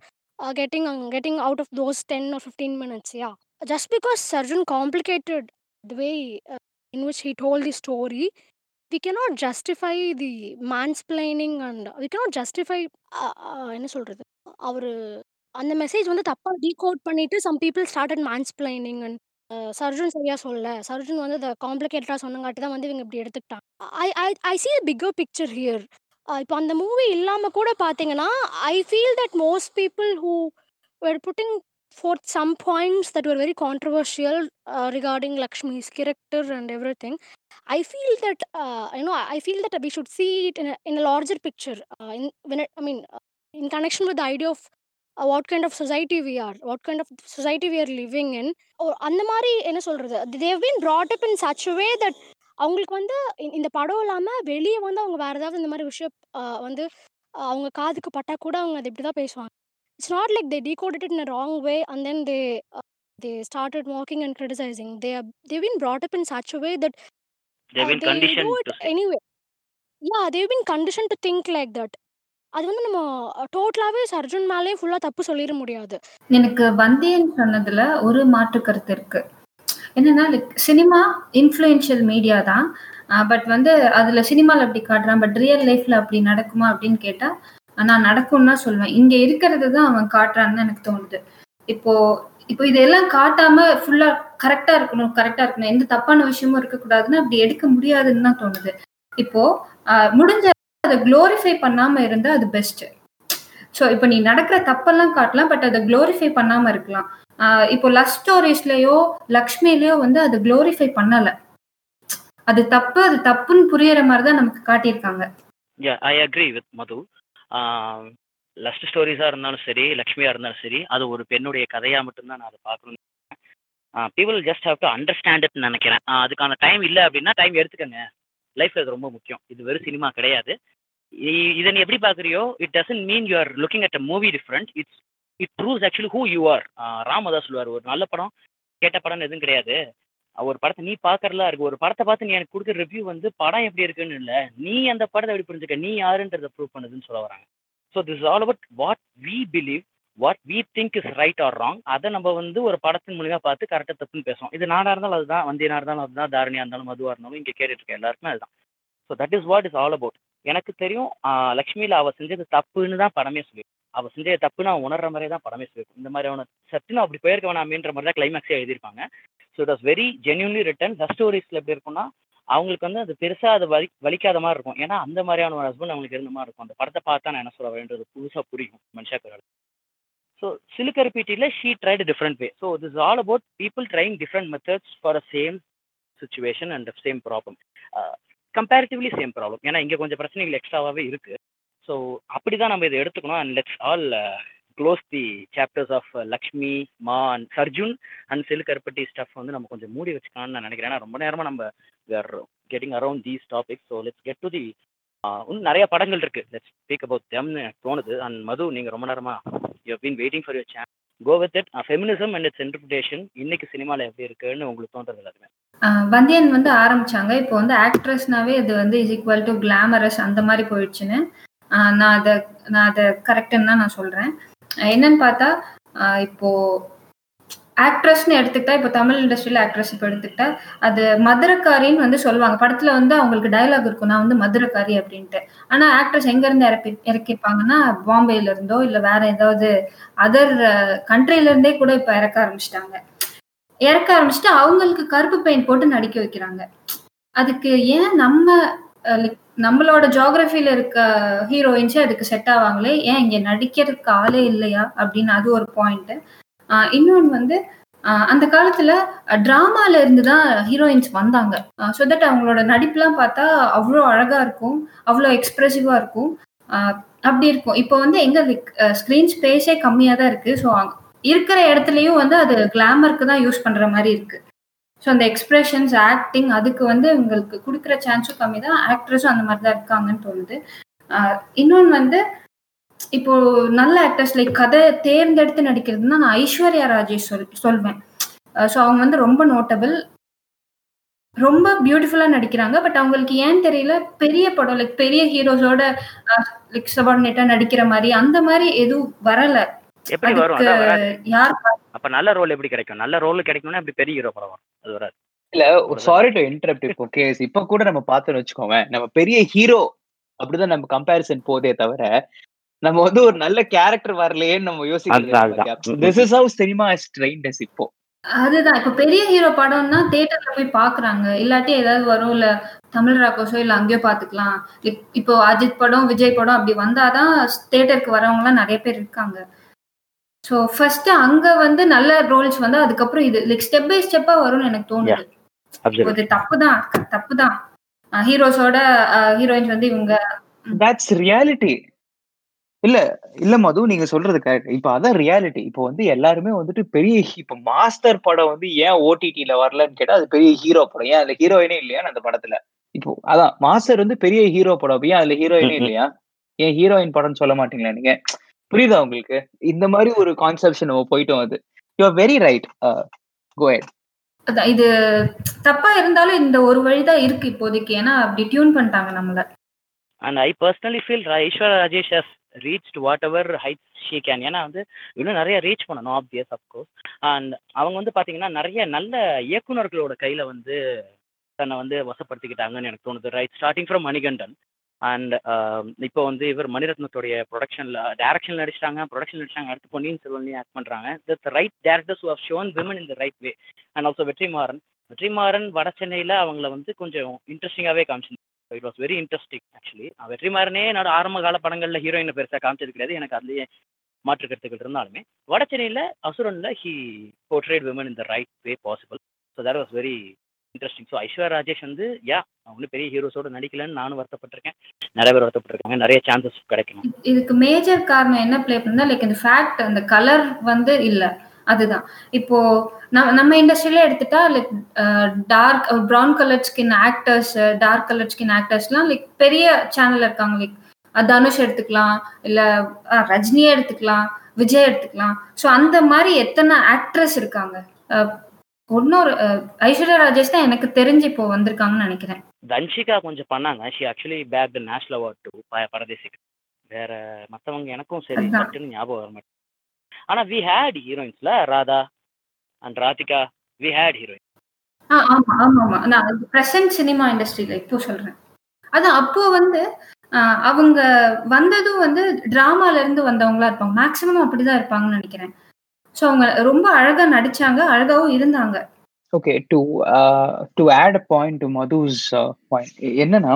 getting getting out of those ten or fifteen minutes yeah just because Sarjun complicated the way in which he told the story we cannot justify the mansplaining and we cannot justify uh, uh, என்ன சொல்றது? அவரு அந்த message வந்து தப்பா decode பண்ணிட்டு some people started mansplaining and Sarjun சரியா சொல்ல surgeon வந்து அதை காம்ப்ளிகேட்டடா சொன்னங்காட்டி தான் வந்து இவங்க இப்படி எடுத்துக்கிட்டாங்க. I I I see bigger picture here இப்போ அந்த மூவி இல்லாம கூட பார்த்தீங்கன்னா, I feel that most people who were putting forth some points that were very controversial uh, regarding Lakshmi's character and everything. I feel that uh, you know I feel that we should see it in a, in a larger picture. Uh, in when it, I mean, uh, in connection with the idea of uh, what kind of society we are, what kind of society we are living in. or அந்த மாதிரி என்ன சொல்றது Dev been brought up in such a way that அவங்களுக்கு வந்து இந்த- இந்த படம் இல்லாமல் வெளியே வந்து அவங்க வேற ஏதாவது இந்த மாதிரி விஷயம் uh, வந்து uh, அவங்க காதுக்கு பட்டா கூட அவங்க அதை இப்படி தான் பேசுவாங்க it's not like they decoded it in a wrong way and then they uh, they started mocking and criticizing they are they've been brought up in such a way that They've uh, been they conditioned do it to say. anyway yeah they've been conditioned to think like that அது வந்து நம்ம டோட்டலாகவே surgeon மேலே ஃபுல்லாக தப்பு சொல்லிட முடியாது எனக்கு வந்தேன் சொன்னதுல ஒரு மாற்று கருத்து இருக்கு என்னன்னா லைக் சினிமா இன்ஃப்ளூயன்ஷியல் மீடியா தான் பட் வந்து அதுல சினிமால அப்படி காட்டுறான் பட் ரியல் லைஃப்ல அப்படி நடக்குமா அப்படின்னு கேட்டா நான் நடக்கும்னா சொல்லுவேன் இங்க இருக்கிறது தான் அவன் காட்டுறான்னு எனக்கு தோணுது. இப்போ இப்போ இதெல்லாம் காட்டாம ஃபுல்லா கரெக்டா இருக்கணும் கரெக்டா இருக்கணும். எந்த தப்பான விஷயமும் இருக்கக்கூடாதுன்னு அப்படி எடுக்க முடியாதுன்னு தான் தோணுது. இப்போ முடிஞ்ச அதை குளோரிஃபை பண்ணாம இருந்தா அது பெஸ்ட் ஸோ இப்போ நீ நடக்கிற தப்பெல்லாம் காட்டலாம் பட் அதை க்ளோரிஃபை பண்ணாம இருக்கலாம். ஆஹ் இப்போ லவ் ஸ்டோரிஸ்லயோ லக்ஷ்மிலயோ வந்து அதை குளோரிஃபை பண்ணல. அது தப்பு அது தப்புன்னு புரியற மாதிரி தான் நமக்கு காட்டியிருக்காங்க. I agree with Madhu lust ஸ்டோரிஸாக இருந்தாலும் சரி லக்ஷ்மியாக இருந்தாலும் சரி அது ஒரு பெண்ணுடைய கதையாக மட்டும்தான் நான் அதை பார்க்கணும்னு people just have to understand நினைக்கிறேன். அதுக்கான டைம் இல்லை அப்படின்னா டைம் எடுத்துக்கங்க. லைஃப்ல அது ரொம்ப முக்கியம். இது வெறும் சினிமா கிடையாது. இதை நீ எப்படி பார்க்குறியோ it doesn't mean you are looking at a movie different it's it proves actually who you are Ramadoss சொல்லுவார். ஒரு நல்ல படம் கேட்ட படம்னு எதுவும் கிடையாது. ஒரு படத்தை நீ பார்க்கறதா இருக்கு. ஒரு படத்தை பார்த்து நீ எனக்கு கொடுக்குற ரிவ்யூ வந்து படம் எப்படி இருக்குன்னு இல்லை. நீ அந்த படத்தை எப்படி புரிஞ்சுக்க? நீ யாருன்றதை ப்ரூவ் பண்ணுதுன்னு சொல்ல வராங்க. So this all about what we believe what we think is right or wrong அதை நம்ம வந்து ஒரு படத்தின் மூலியமா பார்த்து கரெக்டாக தப்புன்னு பேசுவோம் இது நானா இருந்தாலும் அதுதான் வந்தியனா இருந்தாலும் அதுதான் தாரணியா இருந்தாலும் மதுவா இருந்தாலும் இங்கே கேட்டுட்டு இருக்க எல்லாருக்குமே அதுதான். So that is what is all about எனக்கு தெரியும் லக்ஷ்மியில் அவள் அவ செஞ்சது தப்புன்னு தான் படமே சொல்லி அவள் செஞ்சது தப்புன்னு அவன் உணர்ற மாதிரியே தான் படமே சொல்லியிருக்கும் இந்த மாதிரி அவனை சட்டுன்னு அப்படி போயிருக்க வேணாமேன்ற மாதிரி தான் கிளைமேக்ஸே எழுதியிருப்பாங்க. So it was very genuinely written love ஸ்டோரிஸ்ல எப்படி இருக்கும்னா அவங்களுக்கு வந்து அது பெருசாக அது வலி வலிக்காத மாதிரி இருக்கும். ஏன்னா அந்த மாதிரியான ஒரு ஹஸ்பண்ட் அவங்களுக்கு இருந்த மாதிரி இருக்கும். அந்த படத்தை பார்த்தா நான் என்ன சொல்ல வேண்டியது புதுசாக புரியும் மனுஷா பேரோட so சிலுக்கருப்பீட்டியில் she tried different way so this all about people trying different methods for a same situation and same problem comparatively same problem ஏன்னா இங்கே கொஞ்சம் பிரச்சனைகள் எக்ஸ்ட்ராவாகவே இருக்குது ஸோ அப்படி தான் நம்ம இதை எடுத்துக்கணும். And let's all close the chapters of Lakshmi Maa and Sarjun and Sillu Karuppatti stuff வந்து நம்ம கொஞ்சம் மூடி வச்சுக்கலாம்னு நான் நினைக்கிறேன். ஏன்னா ரொம்ப நேரமாக நம்ம are getting around these topic so let's get to the இன்னும் நிறைய படங்கள் இருக்கு. லெட்ஸ் ஸ்பீக் அபவுட் தெம்னு எனக்கு தோணுது. அண்ட் மது நீங்க ரொம்ப நேரமா you been waiting for your channel go with it feminism and its interpretation இன்னைக்கு சினிமாவில் எப்படி இருக்குன்னு உங்களுக்கு தோன்றது எல்லாருமே வந்தியன் வந்து ஆரம்பிச்சாங்க. இப்போ வந்து ஆக்ட்ரஸ்னாவே இது வந்து இஸ் ஈக்குவல் டு கிளாமரஸ் அந்த மாதிரி போயிடுச்சுன்னு. நான் அதை நான் அதை கரெக்டுன்னு தான் நான் சொல்றேன். என்னன்னு பார்த்தா ஆஹ் இப்போ ஆக்ட்ரஸ்னு எடுத்துக்கிட்டா இப்போ தமிழ் இண்டஸ்ட்ரியில் ஆக்ட்ரஸ் இப்போ எடுத்துக்கிட்டா அது மதுரக்காரின்னு வந்து சொல்லுவாங்க. படத்துல வந்து அவங்களுக்கு டயலாக் இருக்கும். நான் வந்து மதுரக்காரி அப்படின்ட்டு. ஆனா ஆக்ட்ரஸ் எங்க இருந்து இறக்கி இறக்கிருப்பாங்கன்னா பாம்பேல இருந்தோ இல்ல வேற ஏதாவது அதர் கண்ட்ரில இருந்தே கூட இப்ப இறக்க ஆரம்பிச்சிட்டாங்க. இறக்க ஆரம்பிச்சுட்டு அவங்களுக்கு கருப்பு பெயிண்ட் போட்டு நடிக்க வைக்கிறாங்க. அதுக்கு ஏன் நம்ம லைக் நம்மளோட ஜோக்ரஃபில இருக்க ஹீரோயின்ஸே அதுக்கு செட் ஆவாங்களே? ஏன் இங்க நடிக்கிறதுக்கு ஆளே இல்லையா? அப்படின்னு அது ஒரு பாயிண்ட் இன்னொன்று வந்து அந்த காலத்துல டிராமால இருந்து தான் ஹீரோயின்ஸ் வந்தாங்க. ஸோ தட் அவங்களோட நடிப்புலாம் பார்த்தா அவ்வளோ அழகா இருக்கும் அவ்வளோ எக்ஸ்பிரசிவா இருக்கும். அப்படி இருக்கும். இப்போ வந்து எங்க ஸ்கிரீன் ஸ்பேஸே கம்மியா தான் இருக்கு. ஸோ இருக்கிற இடத்துலயும் வந்து அது கிளாமருக்கு தான் யூஸ் பண்ற மாதிரி இருக்கு. ஸோ அந்த எக்ஸ்பிரஷன்ஸ் ஆக்டிங் அதுக்கு வந்து உங்களுக்கு கொடுக்குற சான்ஸும் கம்மி தான். ஆக்ட்ரஸும் அந்த மாதிரி தான் இருக்காங்கன்னு தோணுது. இன்னொன்று வந்து இப்போ நல்ல ஆக்டர்ஸ் லைக் கதை தேர்ந்தெடுத்து நடிக்கிறதுனா நான் ஐஸ்வர்யா ராஜேஷ் சொல் சொல்வேன். ஸோ அவங்க வந்து ரொம்ப நோட்டபிள் ரொம்ப பியூட்டிஃபுல்லாக நடிக்கிறாங்க. பட் அவங்களுக்கு ஏன் தெரியல பெரிய படம் லைக் பெரிய ஹீரோஸோட லைக் சபார்டினேட்டாக நடிக்கிற மாதிரி அந்த மாதிரி எதுவும் வரலை. எப்படி வரும்? அப்ப நல்ல ரோல் எப்படி கிடைக்கும்? நல்ல ரோல் கிடைக்கணும்னா அப்படி பெரிய ஹீரோ படம் வரும். அது வராது. இல்ல சாரி டு இன்டரப்ட் இப்போ கேஸ் இப்ப கூட நம்ம பார்த்தோம்னு வச்சுக்கோங்க நம்ம பெரிய ஹீரோ அப்படிதான் நம்ம கம்பேரிசன் போதே தவிர நம்ம வந்து ஒரு நல்ல கேரக்டர் வரலையேன்னு நம்ம. யோசிக்கிறோம் this is how cinema is trained இப்போ. அதுதான். இப்ப பெரிய ஹீரோ படம்னா தியேட்டர்ல போய் பாக்குறாங்க இல்லாட்டி ஏதாவது வரும் இல்ல தமிழ் ராக்கோஸோ இல்ல அங்கேயோ பாத்துக்கலாம் இப்- இப்போ அஜித் படம் விஜய் படம் அப்படி வந்தாதான் தியேட்டருக்கு வரவங்க எல்லாம் நிறைய பேர் இருக்காங்க. ஸோ ஃபர்ஸ்ட் அங்க வந்து நல்ல ரோல்ஸ் வந்து அதுக்கப்புறம் இது லைக் ஸ்டெப் பை ஸ்டெப்பா வரும்னு எனக்கு தோணுது. தப்பு தான் தப்பு தான் ஹீரோஸோட ஹீரோயின்ஸ் வந்து இவங்க தட்ஸ் ரியாலிட்டி இல்ல இல்ல மது நீங்க சொல்றது கரெக்ட் இப்ப அதான் ரியாலிட்டி இப்போ வந்து எல்லாருமே வந்துட்டு பெரிய இப்ப மாஸ்டர் படம் வந்து ஏன் ஓடிடில வரலன்னு கேட்டா அது பெரிய ஹீரோ படம். ஏன் அதுல ஹீரோயினே இல்லையா அந்த படத்துல? இப்போ அதான் மாஸ்டர் வந்து பெரிய ஹீரோ படம். ஏன் அதுல ஹீரோயினே. இல்லையா? ஏன் ஹீரோயின் படம்னு சொல்ல மாட்டீங்களா நீங்க? புரியுதா உங்களுக்கு? இந்த மாதிரி ஒரு கான்செப்ஷன் நம்ம போயிட்டோம் அது. யூ வெரி ரைட் கோயட் இது தப்பா இருந்தாலும் இந்த ஒரு வழிதான் இருக்கு இப்போதைக்கு. ஏன்னா அப்படி டியூன் பண்ணிட்டாங்க நம்மள. And I personally feel Aishwarya Rajesh has reach whatever height she can ஏன்னா வந்து இன்னும் நிறைய ரீச் பண்ணணும் ஆப்வியஸ் அப்கோர்ஸ் அண்ட் அவங்க வந்து பார்த்தீங்கன்னா நிறைய நல்ல இயக்குனர்களோட கையில் வந்து தன்னை வந்து வசப்படுத்திக்கிட்டாங்கன்னு எனக்கு தோணுது. Right starting from Manikandan and um, இப்போ வந்து இவர் மணிரத்னத்துடைய ப்ரொடக்ஷனில் டேரக்ஷன் நடிச்சிட்டாங்க. ப்ரொடக்ஷன் நடிச்சாங்க அடுத்து பொன்னியின் செல்வன்லையும் ஆக்ட் பண்ணுறாங்க that right directors who have shown women in the right way and also Vetrimaaran. Vetrimaaran Vada சென்னையில் அவங்கள வந்து கொஞ்சம் இன்ட்ரெஸ்டிங்காகவே காமிச்சிருந்தாங்க it was very interesting actually வெற்றிமாறனே என்னோட ஆரம்ப கால படங்களில் ஹீரோயினை பெருசாக காமிச்சது கிடையாது. எனக்கு அதுலேயே மாற்று கருத்துக்கள் இருந்தாலுமே. வட சென்னையில் அசுரனில் he portrayed women in the right way possible so that was very interesting so Aishwarya Rajesh வந்து யா அவங்க பெரிய ஹீரோஸோட நடிக்கலன்னு நானும் வருத்தப்பட்டிருக்கேன். நிறைய பேர் வருத்தப்பட்டிருக்காங்க. நிறைய சான்சஸ் கிடைக்கும் இதுக்கு மேஜர் காரணம் என்ன பிளே பண்ணா லைக் இந்த ஃபேக்ட் அந்த கலர் வந்து இல்ல. அதுதான். இப்போ நம்ம நம்ம இண்டஸ்ட்ரியில எடுத்துட்டா like dark brown colour skin actors dark colour skin ஆக்டர்ஸ்லாம் like பெரிய சேனல் இருக்காங்க. லைக் தனுஷ் எடுத்துக்கலாம் இல்ல அஹ், ரஜினியே எடுத்துக்கலாம் விஜய் எடுத்துக்கலாம். ஸோ அந்த மாதிரி எத்தனை ஆக்ட்ரஸ் இருக்காங்க? இன்னொரு ஐஸ்வர்யா ராஜேஷ் தான் எனக்கு தெரிஞ்சு இப்போ வந்திருக்காங்கன்னு நினைக்கிறேன். தன்ஷிகா கொஞ்சம் பண்ணாங்க. She actually bag national award to பரதேசிக்கு வேற மற்றவங்க எனக்கும் சரி. சட்டுன்னு ஞாபகம் வர மாட்டேன் ஆனால் we had ஹீரோயின்ஸ்ல Radha and Radhika. We had heroine ஆமா ஆமா ஆமா. நான் பிரசன்ட் சினிமா இண்டஸ்ட்ரியில இப்போ சொல்றேன். அதான் அப்போ வந்து அவங்க வந்ததும் வந்து டிராமால இருந்து வந்தவங்களா இருப்பாங்க. மேக்சிமம் அப்படிதான் இருப்பாங்கன்னு நினைக்கிறேன். ஸோ அவங்க ரொம்ப அழகா நடிச்சாங்க அழகாவும் இருந்தாங்க. Okay to to add a point to Madhu's point என்னன்னா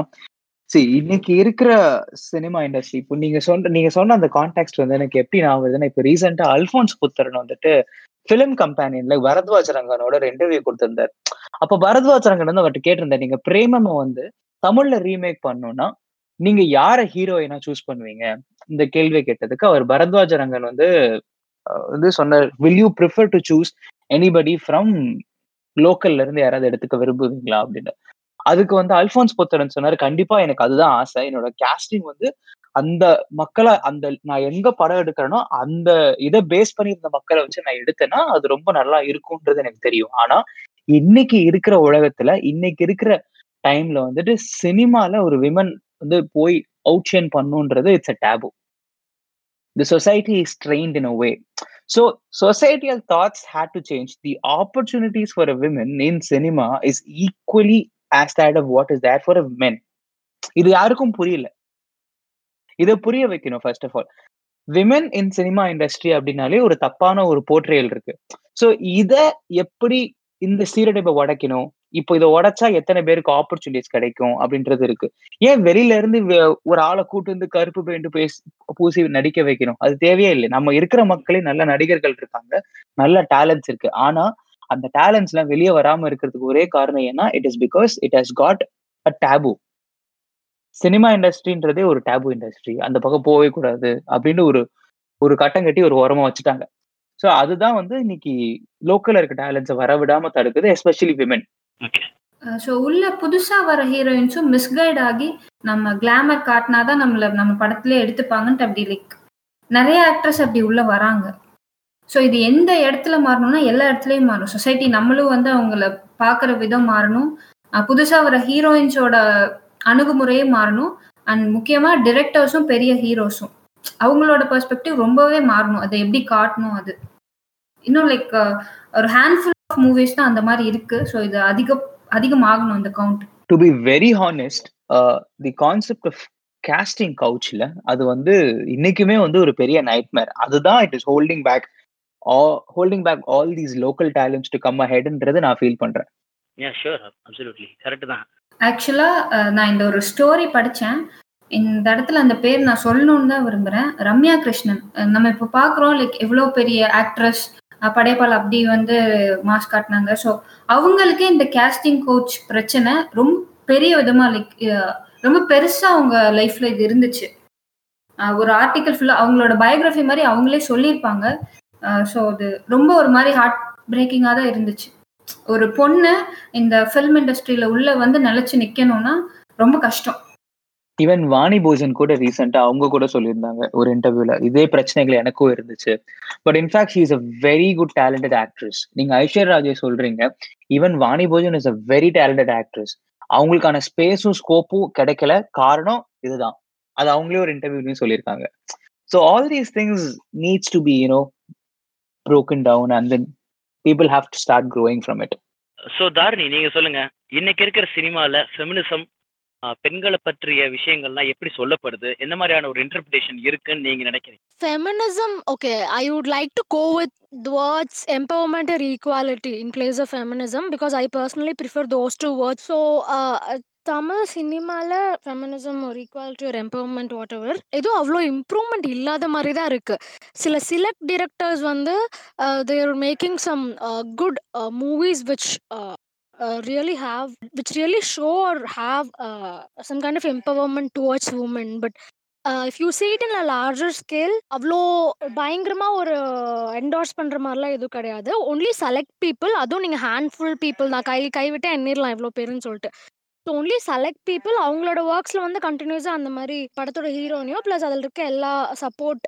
சரி இன்னைக்கு இருக்கிற சினிமா இண்டஸ்ட்ரி இப்போ நீங்க சொன்ன நீங்க சொன்ன அந்த கான்டாக்ட் வந்து எனக்கு எப்படி நான் வருதுன்னா இப்போ ரீசெண்டா அல்ஃபோன்ஸ் புத்தரன் வந்துட்டு ஃபிலிம் கம்பெனியன்ல பரத்வாஜ் ரங்கனோட ஒரு இன்டர்வியூ கொடுத்திருந்தார். அப்ப பரத்வாஜ் ரங்கன் வந்து அவர்கிட்ட கேட்டிருந்தார் நீங்க பிரேமம் வந்து தமிழ்ல ரீமேக் பண்ணணும்னா நீங்க யார ஹீரோயினா சூஸ் பண்ணுவீங்க? இந்த கேள்வி கேட்டதுக்கு அவர் பரத்வாஜ ரங்கன் வந்து வந்து சொன்னார் will you prefer to choose anybody from லோக்கல்ல இருந்து யாராவது எடுத்துக்க விரும்புவீங்களா? அப்படின்னு அதுக்கு வந்து அல்போன்ஸ் புத்தரன் சொன்னாரு கண்டிப்பா எனக்கு அதுதான் ஆசை. என்னோட கேஸ்டிங் வந்து அந்த மக்களை அந்த நான் எங்க படம் எடுக்கிறேனோ அந்த இதை பேஸ் பண்ணி இருந்த மக்களை வச்சு நான் எடுத்தேன்னா அது ரொம்ப நல்லா இருக்கும்ன்றது எனக்கு தெரியும். ஆனா இன்னைக்கு இருக்கிற உலகத்துல இன்னைக்கு இருக்கிற டைம்ல வந்துட்டு சினிமால ஒரு விமன் வந்து போய் அவுட்ஷன் பண்ணுன்றது it's a taboo the society is trained in a way so societal thoughts had to change the opportunities for a woman in cinema is equally as that of what is there for a men இது யாருக்கும் புரியல இதை புரிய வைக்கணும் first of all women in cinema industry அப்படின்னாலே ஒரு தப்பான ஒரு போர்ட்ரேல் இருக்கு ஸோ இதை எப்படி இந்த ஸ்டீரியோடைப்பை உடைக்கணும் இப்போ இதை உடைச்சா எத்தனை பேருக்கு ஆப்பர்ச்சுனிட்டிஸ் கிடைக்கும் அப்படின்றது இருக்கு. ஏன் வெளியில இருந்து ஒரு ஆளை கூட்டு வந்து கருப்பு பெயிண்ட் பேசி பூசி நடிக்க வைக்கணும்? அது தேவையே இல்லை. நம்ம இருக்கிற மக்களே நல்ல நடிகர்கள் இருக்காங்க. நல்ல டேலண்ட்ஸ் இருக்கு. ஆனா அந்த டேலண்ட்ஸ் எல்லாம் வெளியே வராம இருக்கிறதுக்கு ஒரே காரணம் ஏன்னா it is because it has got a taboo cinema இண்டஸ்ட்ரின்றதே ஒரு டேபு இண்டஸ்ட்ரி அந்த பக்கம் போகவே கூடாது அப்படின்னு ஒரு ஒரு கட்டம் கட்டி ஒரு ஓரமா வச்சுட்டாங்க. ஸோ அதுதான் வந்து இன்னைக்கு லோக்கல்ல இருக்க டேலண்ட்ஸை வர விடாம தடுக்குது எஸ்பெஷலி விமென் ஸோ uh, உள்ள புதுசா வர ஹீரோயின்ஸும் மிஸ்கைட் ஆகி நம்ம கிளாமர் காட்டினாதான் நம்மள நம்ம படத்துல எடுத்துப்பாங்கன்ட்டு அப்படி லைக் நிறைய ஆக்ட்ரஸ் அப்படி உள்ள வராங்க. ஸோ இது எந்த இடத்துல மாறணும்னா எல்லா இடத்துலயும் மாறும். சொசைட்டி நம்மளும் வந்து அவங்கள பார்க்குற விதம் மாறணும். புதுசா வர ஹீரோயின்ஸோட அணுகுமுறையே மாறணும். அண்ட் முக்கியமா டிரெக்டர்ஸும் பெரிய ஹீரோஸும் அவங்களோட பெர்ஸ்பெக்டிவ் ரொம்பவே மாறணும். அதை எப்படி காட்டணும் அது? இன்னும் லைக் ஒரு ஹேண்ட்ஃபுல் மூவிஸ் தான் அந்த மாதிரி இருக்கு. ஸோ இது அதிகம் அதிகமாகணும் இந்த count to be very honest the concept of casting கவுச்ல அது வந்து இன்னைக்குமே வந்து ஒரு பெரிய நைட்மேர் அதுதான் it is holding back holding back all these local talents to come அஹெட்ன்றது நான் ஃபீல் பண்றேன். யா ஷூர் அப்சல்யூட்லி கரெக்ட் தான். ஆக்சுவலா நான் இந்த ஒரு ஸ்டோரி படிச்சேன். இந்த இடத்துல அந்த பேர் நான் சொல்லணும்னு தான் விரும்புறேன். ரம்யா கிருஷ்ணன். நம்ம இப்போ பார்க்குறோம் லைக் எவ்வளோ பெரிய ஆக்ட்ரஸ் படைப்பால் அப்படி வந்து மாஸ்க் காட்டினாங்க. ஸோ அவங்களுக்கே இந்த கேஸ்டிங் கோச் பிரச்சனை ரொம்ப பெரிய விதமா லைக் ரொம்ப பெருசா அவங்க லைஃப்ல இது இருந்துச்சு. ஒரு ஆர்டிக்கல் ஃபுல்லாக அவங்களோட பயோகிராஃபி மாதிரி அவங்களே சொல்லியிருப்பாங்க. ஸோ அது ரொம்ப ஒரு மாதிரி ஹார்ட் பிரேக்கிங்காக தான் இருந்துச்சு. ஒரு பொண்ணு இந்த ஃபிலிம் இண்டஸ்ட்ரியில உள்ள வந்து நிலைச்சு நிக்கணும்னா ரொம்ப கஷ்டம். ஈவன் வாணி போஜன் கூட ரீசெண்டா அவங்க கூட சொல்லியிருந்தாங்க ஒரு இன்டர்வியூல இதே பிரச்சனைகள் எனக்கும் இருந்துச்சு. But in fact she is a very good talented actress நீங்க ஐஸ்வர் ராஜே சொல்றீங்க. Even Vani Bhojan is a very talented actress அவங்களுக்கான ஸ்பேஸும் ஸ்கோப்பும் கிடைக்கல. காரணம் இதுதான். அது அவங்களே ஒரு இன்டர்வியூலையும் சொல்லியிருக்காங்க. So all these things needs to be you know broken down and then people have to start growing from it so Dharani நீங்க சொல்லுங்க. இன்னைக்கு இருக்கிற சினிமால ஃபெமினிசம் பெண்களை பற்றிய விஷயங்கள்லாம் எப்படி சொல்லப்படுது? எந்த மாதிரியான ஒரு இன்டர்பிரேஷன் இருக்குன்னு நீங்க நினைக்கிறீங்க? Feminism okay I would like to go with the words empowerment or equality in place of feminism because I personally prefer those two words. So, uh, Tamil சினிமால ஃபெமினிசம் ஒரு ஈக்குவாலிட்டி ஒரு எம்பவர்மெண்ட் வாட் எவர் எதுவும் அவ்வளோ improvement இல்லாத மாதிரி தான் இருக்கு. சில சிலக்ட் டிரெக்டர்ஸ் வந்து there making some good movies which Uh, really have which really show or have uh, some kind of empowerment towards women. But if you see it in a larger scale அவ்வளோ பயங்கரமாக ஒரு endorse பண்ணுற மாதிரிலாம் எதுவும் கிடையாது. Only select people அதுவும் நீங்கள் handful people தான். கை கைவிட்டு எண்ணிடலாம் இவ்வளோ பேருன்னு சொல்லிட்டு. ஸோ ஒன்லி செலக்ட் பீப்புள் அவங்களோட ஒர்க்ஸில் வந்து கண்டினியூஸாக அந்த மாதிரி படத்தோட ஹீரோனையும் ப்ளஸ் அதில் இருக்க எல்லா சப்போர்ட்